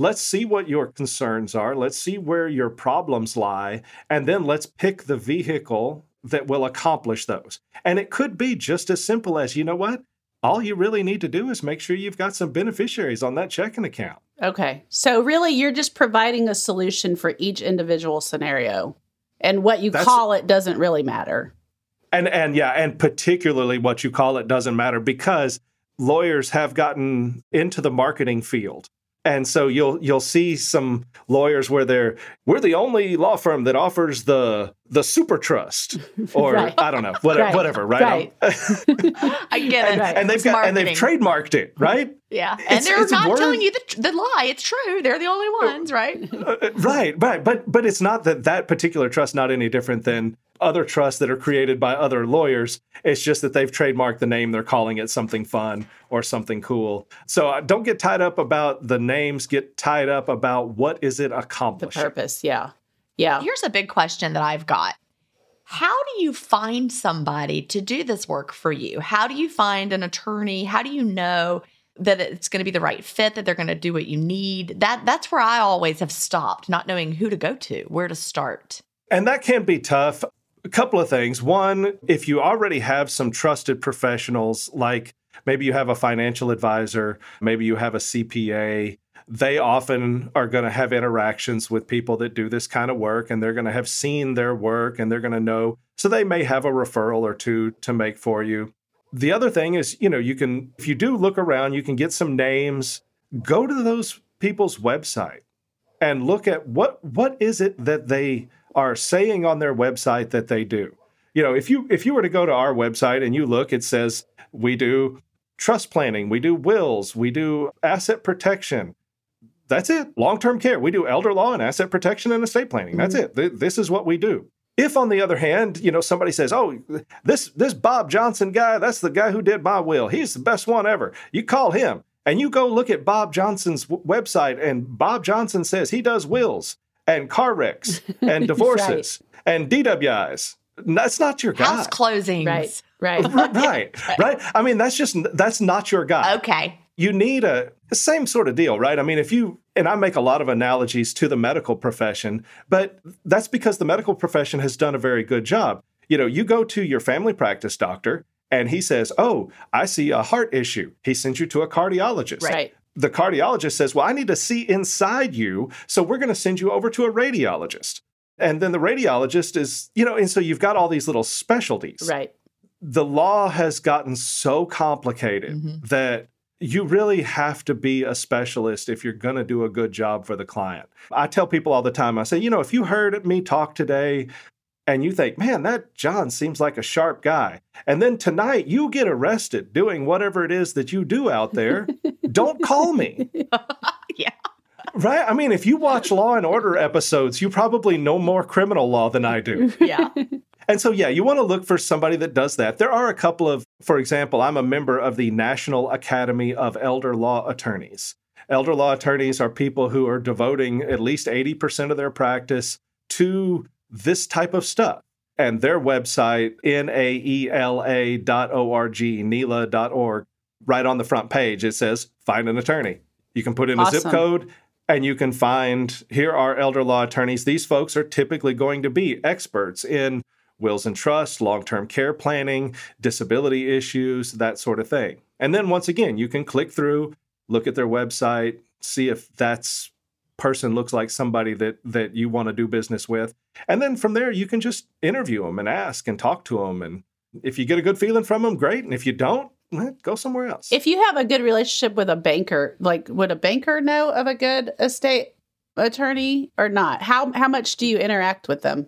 Speaker 2: Let's see what your concerns are. Let's see where your problems lie. And then let's pick the vehicle that will accomplish those. And it could be just as simple as, you know what? All you really need to do is make sure you've got some beneficiaries on that checking account.
Speaker 4: Okay. So really you're just providing a solution for each individual scenario. And what you
Speaker 2: That's-
Speaker 4: call it doesn't really matter.
Speaker 2: And and yeah, and particularly what you call it doesn't matter because lawyers have gotten into the marketing field. And so you'll you'll see some lawyers where they're we're the only law firm that offers the the super trust or
Speaker 4: Right.
Speaker 2: I don't know whatever
Speaker 4: Right.
Speaker 2: whatever right,
Speaker 5: I get it.
Speaker 4: Right.
Speaker 2: and they've got and they've trademarked it right
Speaker 5: Yeah, and
Speaker 2: It's-
Speaker 5: they're
Speaker 2: it's
Speaker 5: not
Speaker 2: word-
Speaker 5: telling you the, the lie. It's true. They're the only ones, right?
Speaker 2: Uh, right right but but it's not that that particular trust not any different than other trusts that are created by other lawyers it's just that they've trademarked the name they're calling it something fun or something cool so uh, don't get tied up about the names get tied up about what is it accomplishing.
Speaker 4: The purpose. Yeah. Yeah.
Speaker 5: Here's a big question that I've got. How do you find somebody to do this work for you? How do you find an attorney? How do you know that it's going to be the right fit, that they're going to do what you need. That that's where I always have stopped, not knowing who to go to, where to start.
Speaker 2: And that can be tough. A couple of things. One, if you already have some trusted professionals, like maybe you have a financial advisor, maybe you have a CPA, they often are going to have interactions with people that do this kind of work and they're going to have seen their work and they're going to know. So they may have a referral or two to make for you. The other thing is, you know, you can, if you do look around, you can get some names, go to those people's website and look at what what is it that they are saying on their website that they do. You know, if you if you were to go to our website and you look, it says we do trust planning, we do wills, we do asset protection. That's it. Long-term care. We do elder law and asset protection and estate planning. That's mm-hmm. it. This is what we do. If on the other hand, you know, somebody says, "Oh, this this Bob Johnson guy, that's the guy who did my will. He's the best one ever." You call him and you go look at Bob Johnson's w- website and Bob Johnson says he does wills and car wrecks and divorces right. and DWIs. That's not your guy.
Speaker 5: House closings.
Speaker 4: Right. Right.
Speaker 2: right. right. Right. I mean, that's just that's not your guy.
Speaker 5: Okay.
Speaker 2: You need a same sort of deal, right? I mean, if you and I make a lot of analogies to the medical profession, but that's because the medical profession has done a very good job. You know, you go to your family practice doctor and he says, "Oh, I see a heart issue." He sends you to a cardiologist.
Speaker 4: Right.
Speaker 2: The cardiologist says, "Well, I need to see inside you, so we're going to send you over to a radiologist." And then the radiologist is, you know, and so you've got all these little specialties.
Speaker 4: Right.
Speaker 2: The law has gotten so complicated mm-hmm. that you really have to be a specialist if you're going to do a good job for the client. I tell people all the time, I say, you know, if you heard me talk today and you think, man, that John seems like a sharp guy, and then tonight you get arrested doing whatever it is that you do out there, don't call me.
Speaker 5: yeah.
Speaker 2: Right? I mean, if you watch Law and Order episodes, you probably know more criminal law than I do.
Speaker 5: Yeah.
Speaker 2: And so, yeah, you want to look for somebody that does that. There are a couple of, for example, I'm a member of the National Academy of Elder Law Attorneys. Elder law attorneys are people who are devoting at least 80% of their practice to this type of stuff. And their website, naela.org, NELA.org, right on the front page, it says find an attorney. You can put in awesome. a zip code and you can find here are elder law attorneys. These folks are typically going to be experts in wills and trusts, long term care planning, disability issues, that sort of thing. And then once again, you can click through, look at their website, see if that's person looks like somebody that that you want to do business with and then from there you can just interview them and ask and talk to them and if you get a good feeling from them great and if you don't go somewhere else
Speaker 4: if you have a good relationship with a banker like would a banker know of a good estate attorney or not how how much do you interact with them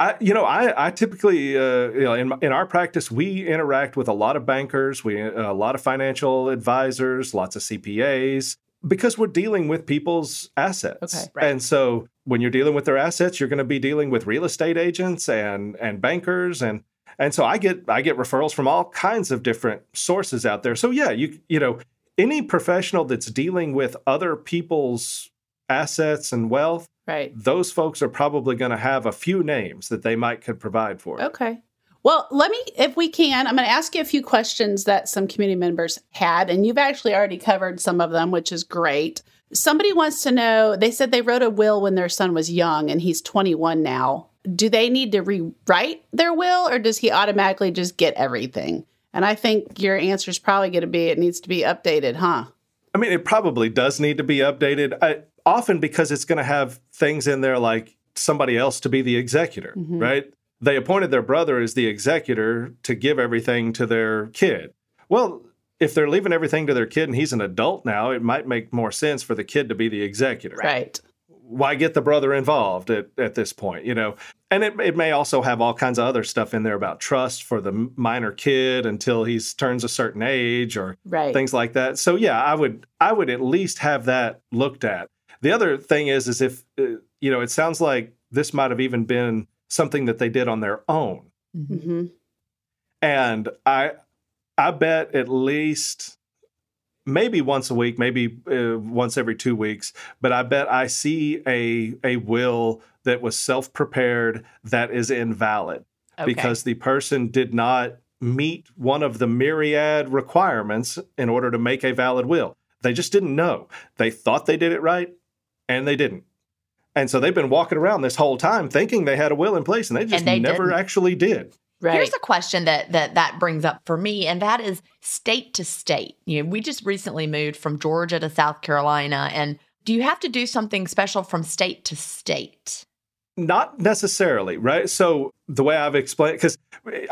Speaker 2: I, you know, I, I typically, uh, you know, in, in our practice, we interact with a lot of bankers, we uh, a lot of financial advisors, lots of CPAs, because we're dealing with people's assets.
Speaker 4: Okay, right.
Speaker 2: And so, when you're dealing with their assets, you're going to be dealing with real estate agents and and bankers, and and so I get I get referrals from all kinds of different sources out there. So yeah, you you know, any professional that's dealing with other people's assets and wealth
Speaker 4: Right.
Speaker 2: Those folks are probably going to have a few names that they might could provide for.
Speaker 4: Okay. Well, let me, if we can, I'm going to ask you a few questions that some community members had, and you've actually already covered some of them, which is great. Somebody wants to know they said they wrote a will when their son was young and he's 21 now. Do they need to rewrite their will or does he automatically just get everything? And I think your answer is probably going to be it needs to be updated, huh?
Speaker 2: I mean, it probably does need to be updated. I, often because it's going to have things in there like somebody else to be the executor, mm-hmm. right? They appointed their brother as the executor to give everything to their kid. Well, if they're leaving everything to their kid and he's an adult now, it might make more sense for the kid to be the executor.
Speaker 4: Right.
Speaker 2: Why get the brother involved at, at this point, you know? And it, it may also have all kinds of other stuff in there about trust for the minor kid until he turns a certain age or
Speaker 4: right.
Speaker 2: things like that. So yeah, I would I would at least have that looked at. The other thing is, is if uh, you know, it sounds like this might have even been something that they did on their own,
Speaker 4: mm-hmm.
Speaker 2: and I, I bet at least maybe once a week, maybe uh, once every two weeks, but I bet I see a a will that was self prepared that is invalid okay. because the person did not meet one of the myriad requirements in order to make a valid will. They just didn't know. They thought they did it right, and they didn't. And so they've been walking around this whole time thinking they had a will in place, and they just
Speaker 5: And they
Speaker 2: never
Speaker 5: didn't.
Speaker 2: actually did.
Speaker 4: Right.
Speaker 5: Here's a question that that that brings up for me, and that is state to state. You know, we just recently moved from Georgia to South Carolina, and do you have to do something special from state to state?
Speaker 2: Not necessarily, right? So the way I've explained, because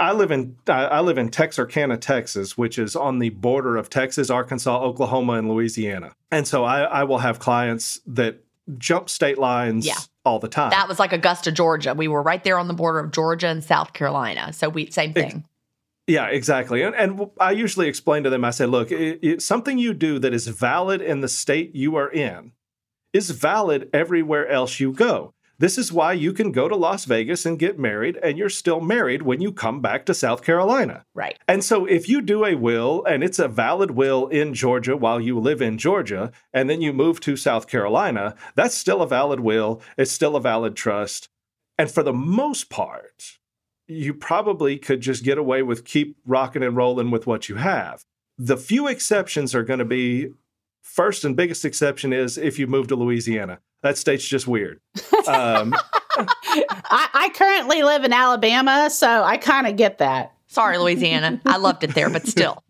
Speaker 2: I live in I I live in Texarkana, Texas, which is on the border of Texas, Arkansas, Oklahoma, and Louisiana, and so I, I will have clients that jump state lines
Speaker 5: Yeah.
Speaker 2: All the time.
Speaker 5: That was like Augusta, Georgia. We were right there on the border of Georgia and South Carolina, so we same thing.
Speaker 2: Yeah, exactly. And, and I usually explain to them, I say, look, it, it, something you do that is valid in the state you are in is valid everywhere else you go. This is why you can go to Las Vegas and get married, and you're still married when you come back to South Carolina.
Speaker 5: Right.
Speaker 2: And so if you do a will and it's a valid will in Georgia while you live in Georgia, and then you move to South Carolina, that's still a valid will. It's still a valid trust. And for the most part, you probably could just get away with keep rocking and rolling with what you have. The few exceptions are going to be first and biggest exception is if you move to Louisiana. That state's just weird. Um,
Speaker 4: I, I currently live in Alabama, so I kind of get that.
Speaker 5: Sorry, Louisiana. I loved it there, but still.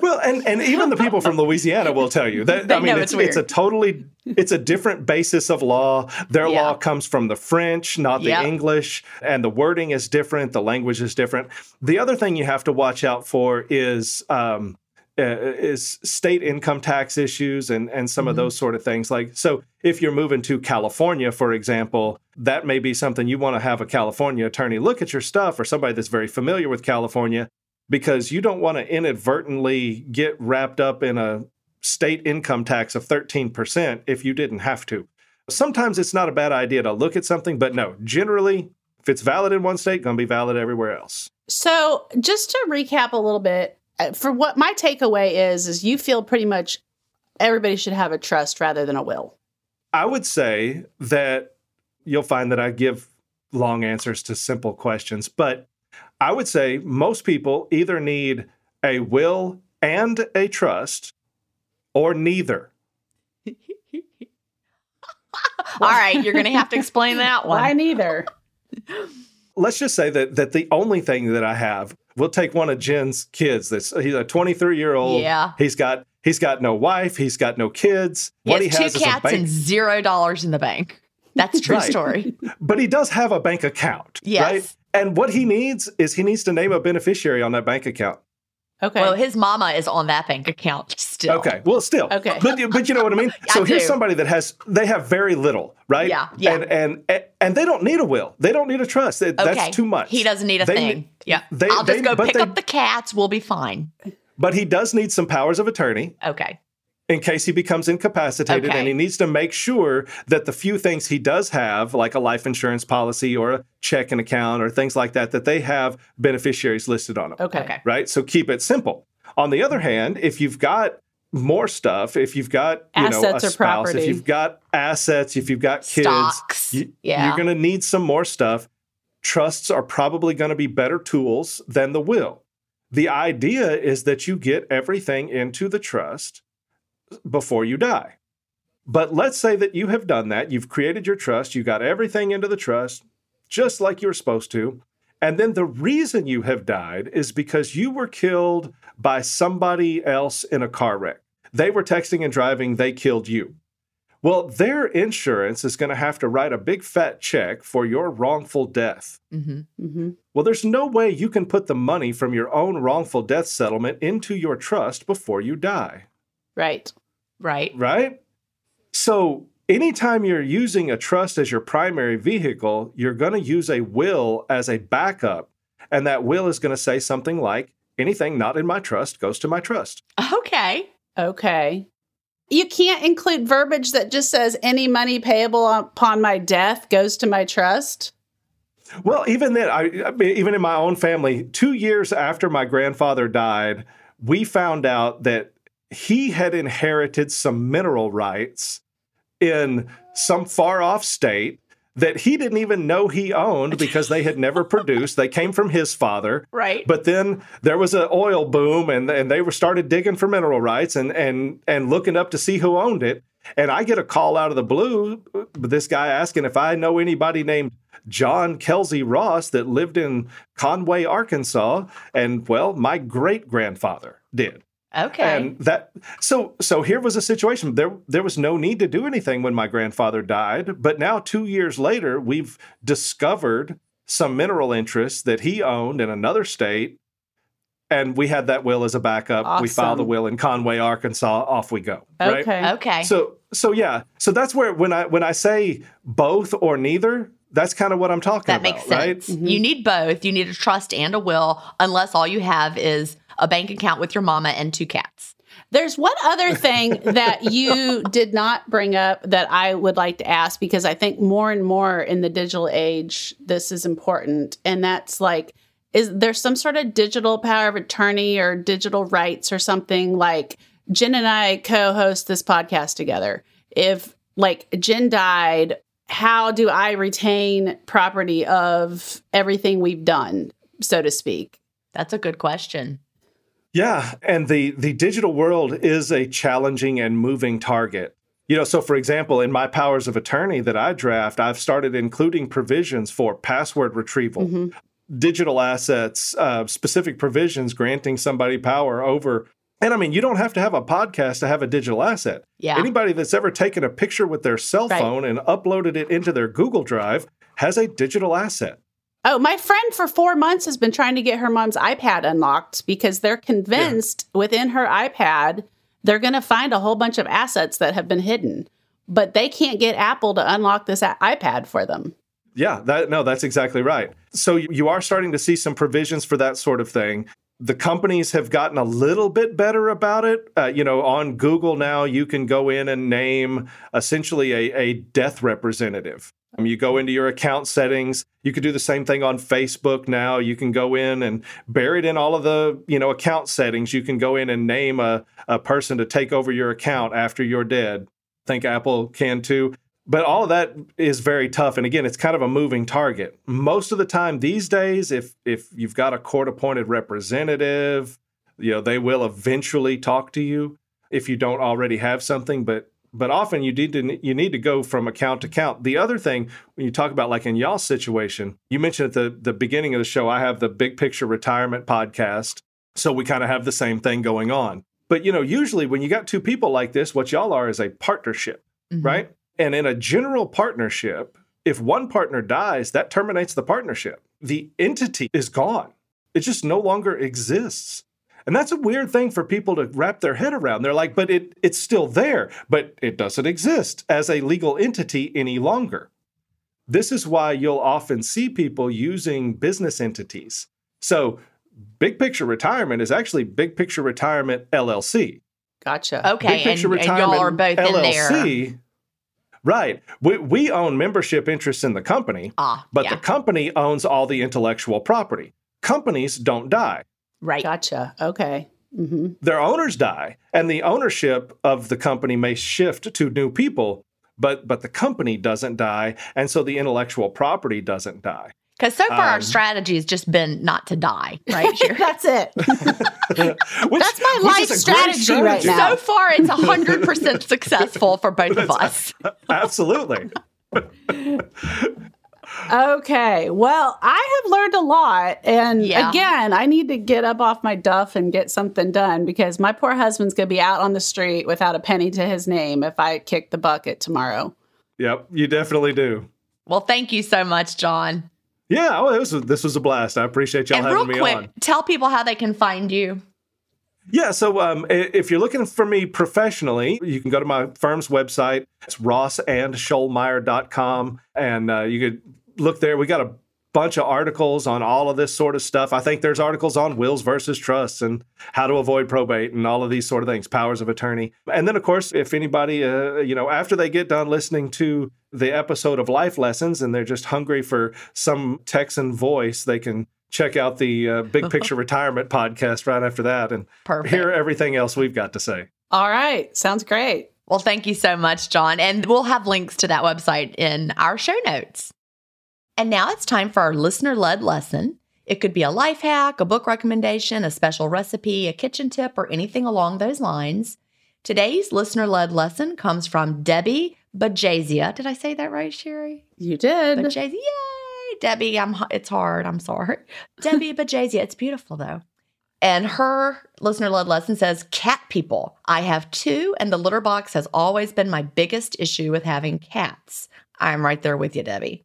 Speaker 2: Well, and and even the people from Louisiana will tell you that
Speaker 5: They
Speaker 2: I mean
Speaker 5: know
Speaker 2: it's
Speaker 5: it's
Speaker 2: it's a totally it's a different basis of law. Their
Speaker 5: Yeah.
Speaker 2: law comes from the French, not the
Speaker 5: Yep.
Speaker 2: English, and the wording is different, the language is different. The other thing you have to watch out for is um, uh, is state income tax issues and and some of
Speaker 5: Mhm.
Speaker 2: those sort of things. Like so, if you're moving to California, for example, that may be something you want to have a California attorney look at your stuff or somebody that's very familiar with California because you don't want to inadvertently get wrapped up in a state income tax of 13% if you didn't have to. Sometimes it's not a bad idea to look at something, but no, generally, if it's valid in one state, going to be valid everywhere else.
Speaker 4: So, just to recap a little bit, Uh, for what my takeaway is, is you feel pretty much everybody should have a trust rather than a will.
Speaker 2: I would say that you'll find that I give long answers to simple questions, but I would say most people either need a will and a trust or neither.
Speaker 5: All right, you're going to have to explain that one.
Speaker 4: Why neither?
Speaker 2: let's just say that that the only thing that I have, we'll take one of Gin's kids. That's he's a 23 year old.
Speaker 5: Yeah.
Speaker 2: He's got he's got no wife. He's got no kids.
Speaker 5: He
Speaker 2: what
Speaker 5: has
Speaker 2: he
Speaker 5: two
Speaker 2: has is a
Speaker 5: cats
Speaker 2: bank,
Speaker 5: and zero dollars in the bank. That's a true
Speaker 2: Right.
Speaker 5: story.
Speaker 2: but he does have a bank account.
Speaker 5: Yes.
Speaker 2: Right. And what he needs is he needs to name a beneficiary on that bank account.
Speaker 4: Okay.
Speaker 5: Well, his mama is on that bank account still.
Speaker 2: Okay. Well, still.
Speaker 4: Okay.
Speaker 2: But but you know what I mean.
Speaker 5: I
Speaker 2: So here's
Speaker 5: do.
Speaker 2: somebody that has they have very little, right?
Speaker 5: Yeah, yeah.
Speaker 2: And and and they don't need a will. They don't need a trust. That-
Speaker 5: Okay.
Speaker 2: That's too much.
Speaker 5: He doesn't need a
Speaker 2: They
Speaker 5: thing.
Speaker 2: need-
Speaker 5: yeah.
Speaker 2: they-
Speaker 5: I'll just
Speaker 2: they-
Speaker 5: go pick
Speaker 2: they-
Speaker 5: up the cats. We'll be fine.
Speaker 2: But he does need some powers of attorney.
Speaker 5: Okay.
Speaker 2: in case he becomes incapacitated
Speaker 5: Okay.
Speaker 2: and he needs to make sure that the few things he does have like a life insurance policy or a checking account or things like that that they have beneficiaries listed on them
Speaker 4: okay.
Speaker 5: Okay.
Speaker 2: right so keep it simple on the other hand if you've got more stuff if you've got you know
Speaker 4: Assets
Speaker 2: a
Speaker 4: or
Speaker 2: spouse
Speaker 4: property.
Speaker 2: if you've got assets if you've got kids
Speaker 5: Stocks.
Speaker 2: you,
Speaker 5: Yeah.
Speaker 2: you're going to need some more stuff trusts are probably going to be better tools than the will the idea is that you get everything into the trust before you die. But let's say that you have done that. You've created your trust. You got everything into the trust just like you were supposed to. And then the reason you have died is because you were killed by somebody else in a car wreck. They were texting and driving, they killed you. Well, their insurance is going to have to write a big fat check for your wrongful death.
Speaker 5: hmm
Speaker 4: hmm
Speaker 2: Well, there's no way you can put the money from your own wrongful death settlement into your trust before you die,
Speaker 4: Right.
Speaker 5: Right.
Speaker 2: right? So, anytime you're using a trust as your primary vehicle, you're going to use a will as a backup. And that will is going to say something like, anything not in my trust goes to my trust.
Speaker 5: Okay.
Speaker 4: Okay. You can't include verbiage that just says any money payable upon my death goes to my trust.
Speaker 2: Well, even then, I, I mean, even in my own family, two years after my grandfather died, we found out that he had inherited some mineral rights in some far off state that he didn't even know he owned because they had never produced. They came from his father.
Speaker 5: Right.
Speaker 2: But then there was an oil boom and, and they were started digging for mineral rights and, and, and looking up to see who owned it. And I get a call out of the blue, uh, this guy asking if I know anybody named John Kelsey Ross that lived in Conway, Arkansas. And well, my great grandfather did.
Speaker 5: Okay.
Speaker 2: And that so so here was a situation. There there was no need to do anything when my grandfather died, but now 2 years later we've discovered some mineral interests that he owned in another state and we had that will as a backup.
Speaker 4: Awesome.
Speaker 2: We filed the will in Conway, Arkansas. Off we go. Right?
Speaker 4: Okay.
Speaker 5: okay.
Speaker 2: So so yeah. So that's where when I when I say both or neither, that's kind of what I'm talking
Speaker 5: that
Speaker 2: about, That
Speaker 5: makes
Speaker 2: right?
Speaker 5: sense. You need both. You need a trust and a will, unless all you have is a bank account with your mama and two cats.
Speaker 4: There's one other thing that you did not bring up that I would like to ask because I think more and more in the digital age, this is important. And that's like, is there some sort of digital power of attorney or digital rights or something like Gin and I co host this podcast together? If like Gin died, how do I retain property of everything we've done, so to speak?
Speaker 5: That's a good question.
Speaker 2: Yeah, and the the digital world is a challenging and moving target. You know, so for example, in my powers of attorney that I draft, I've started including provisions for password retrieval, digital assets, uh, specific provisions granting somebody power over. And I mean, you don't have to have a podcast to have a digital asset.
Speaker 5: Yeah.
Speaker 2: Anybody that's ever taken a picture with their cell
Speaker 4: Right.
Speaker 2: phone and uploaded it into their Google Drive has a digital asset.
Speaker 4: Oh, my friend for four months has been trying to get her mom's iPad unlocked because they're convinced within her iPad they're going to find a whole bunch of assets that have been hidden, but they can't get Apple to unlock this iPad for them.
Speaker 2: Yeah, that no, that's exactly right. So you- you are starting to see some provisions for that sort of thing. The companies have gotten a little bit better about it. Uh, you know, on Google now, you can go in and name essentially a, a death representative. You go into your account settings. You could do the same thing on Facebook now. You can go in and buried in all of the you know account settings. You can go in and name a, a person to take over your account after you're dead. think Apple can too. But all of that is very tough. And again, it's kind of a moving target. Most of the time these days, if if you've got a court appointed representative, you know, they will eventually talk to you if you don't already have something. But but often you need to you need to go from account to account. The other thing when you talk about like in y'all's situation, you mentioned at the the beginning of the show, I have the Big Picture Retirement podcast. So we kind of have the same thing going on. But you know, usually when you got two people like this, what y'all are is a partnership,
Speaker 5: Mhm.
Speaker 2: right? And in a general partnership, if one partner dies, that terminates the partnership. The entity is gone. It just no longer exists. And that's a weird thing for people to wrap their head around. They're like, but it it's still there, but it doesn't exist as a legal entity any longer. This is why you'll often see people using business entities. So, Big Picture Retirement is actually Big Picture Retirement LLC.
Speaker 4: Gotcha.
Speaker 5: Okay,
Speaker 2: Big Picture
Speaker 5: and, and y'all are both in there.
Speaker 2: LLC. Right. We, we own membership interests in the company,
Speaker 5: Ah,
Speaker 2: but
Speaker 5: yeah,
Speaker 2: the company owns all the intellectual property. Companies don't die.
Speaker 5: Right.
Speaker 4: Gotcha. Okay. hmm
Speaker 2: Their owners die, and the ownership of the company may shift to new people, but but the company doesn't die, and so the intellectual property doesn't die.
Speaker 5: Because so far our
Speaker 2: Um,
Speaker 5: strategy has just been not to die, right? Sheri?
Speaker 4: That's it.
Speaker 2: Which-
Speaker 4: That's my life
Speaker 2: is a great
Speaker 4: strategy right now.
Speaker 5: so far it's 100% successful for both of us.
Speaker 2: Absolutely.
Speaker 4: Okay. Well, I have learned a lot. And
Speaker 5: Yeah.
Speaker 4: again, I need to get up off my duff and get something done because my poor husband's going to be out on the street without a penny to his name if I kick the bucket tomorrow.
Speaker 2: Yep, you definitely do.
Speaker 5: Well, thank you so much, John.
Speaker 2: Yeah, oh, this was this was a blast. I appreciate y'all
Speaker 5: and
Speaker 2: having
Speaker 5: real
Speaker 2: me
Speaker 5: quick,
Speaker 2: on.
Speaker 5: tell people how they can find you.
Speaker 2: Yeah, so um, if you're looking for me professionally, you can go to my firm's website. It's rossandshoalmire.com, and uh, you could look there. We got a bunch of articles on all of this sort of stuff. I think there's articles on wills versus trusts and how to avoid probate and all of these sort of things, powers of attorney. And then, of course, if anybody, uh, you know, after they get done listening to the episode of Life Lessons and they're just hungry for some Texan voice, they can check out the uh, Big Picture Retirement podcast right after that and
Speaker 5: Perfect.
Speaker 2: hear everything else we've got to say.
Speaker 4: All right. Sounds great.
Speaker 5: Well, thank you so much, John. And we'll have links to that website in our show notes. And now it's time for our listener led lesson. It could be a life hack, a book recommendation, a special recipe, a kitchen tip, or anything along those lines. Today's listener led lesson comes from Debbie Bajazia. Did I say that right, Sheri?
Speaker 4: You did.
Speaker 5: Bajazia. Yay, Debbie. I'm it's hard. I'm sorry. Debbie Bajazia. It's beautiful though. And her listener led lesson says, Cat people. I have two, and the litter box has always been my biggest issue with having cats. I'm right there with you, Debbie.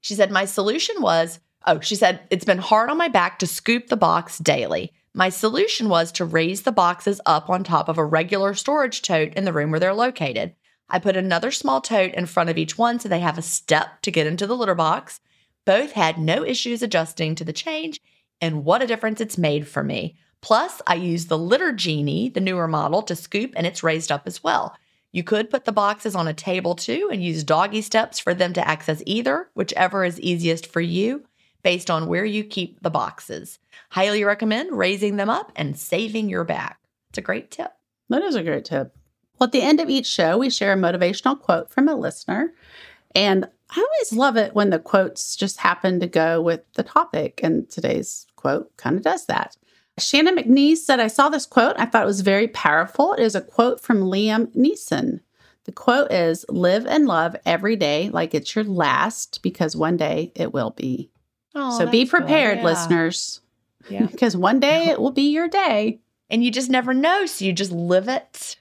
Speaker 5: She said, My solution was, oh, she said, it's been hard on my back to scoop the box daily. My solution was to raise the boxes up on top of a regular storage tote in the room where they're located. I put another small tote in front of each one so they have a step to get into the litter box. Both had no issues adjusting to the change, and what a difference it's made for me. Plus, I use the Litter Genie, the newer model, to scoop and it's raised up as well. You could put the boxes on a table too and use doggy steps for them to access either, whichever is easiest for you, based on where you keep the boxes. Highly recommend raising them up and saving your back. It's a great tip.
Speaker 4: That is a great tip. Well, at the end of each show, we share a motivational quote from a listener. And I always love it when the quotes just happen to go with the topic. And today's quote kind of does that. Shannon McNeese said, I saw this quote. I thought it was very powerful. It is a quote from Liam Neeson. The quote is Live and love every day like it's your last, because one day it will be. Oh, so be prepared, yeah. listeners. Yeah. because one day it will be your day.
Speaker 5: And you just never know. So you just live it,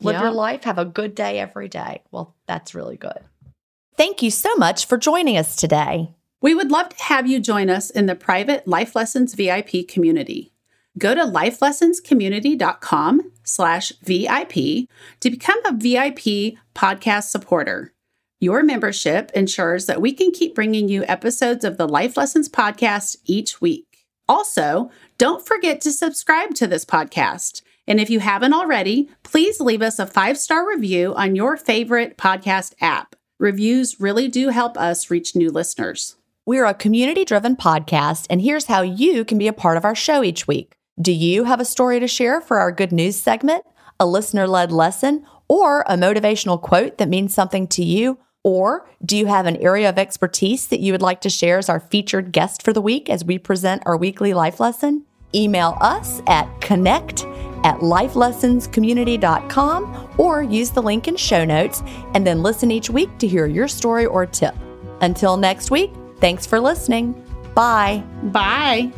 Speaker 5: live yeah. your life, have a good day every day. Well, that's really good. Thank you so much for joining us today.
Speaker 4: We would love to have you join us in the private Life Lessons VIP community. Go to lifelessonscommunity.com slash VIP to become a VIP podcast supporter. Your membership ensures that we can keep bringing you episodes of the Life Lessons podcast each week. Also, don't forget to subscribe to this podcast. And if you haven't already, please leave us a five star review on your favorite podcast app. Reviews really do help us reach new listeners.
Speaker 5: We're a community driven podcast, and here's how you can be a part of our show each week. Do you have a story to share for our good news segment, a listener led lesson, or a motivational quote that means something to you? Or do you have an area of expertise that you would like to share as our featured guest for the week as we present our weekly life lesson? Email us at connect at lifelessonscommunity.com or use the link in show notes and then listen each week to hear your story or tip. Until next week, thanks for listening. Bye.
Speaker 4: Bye.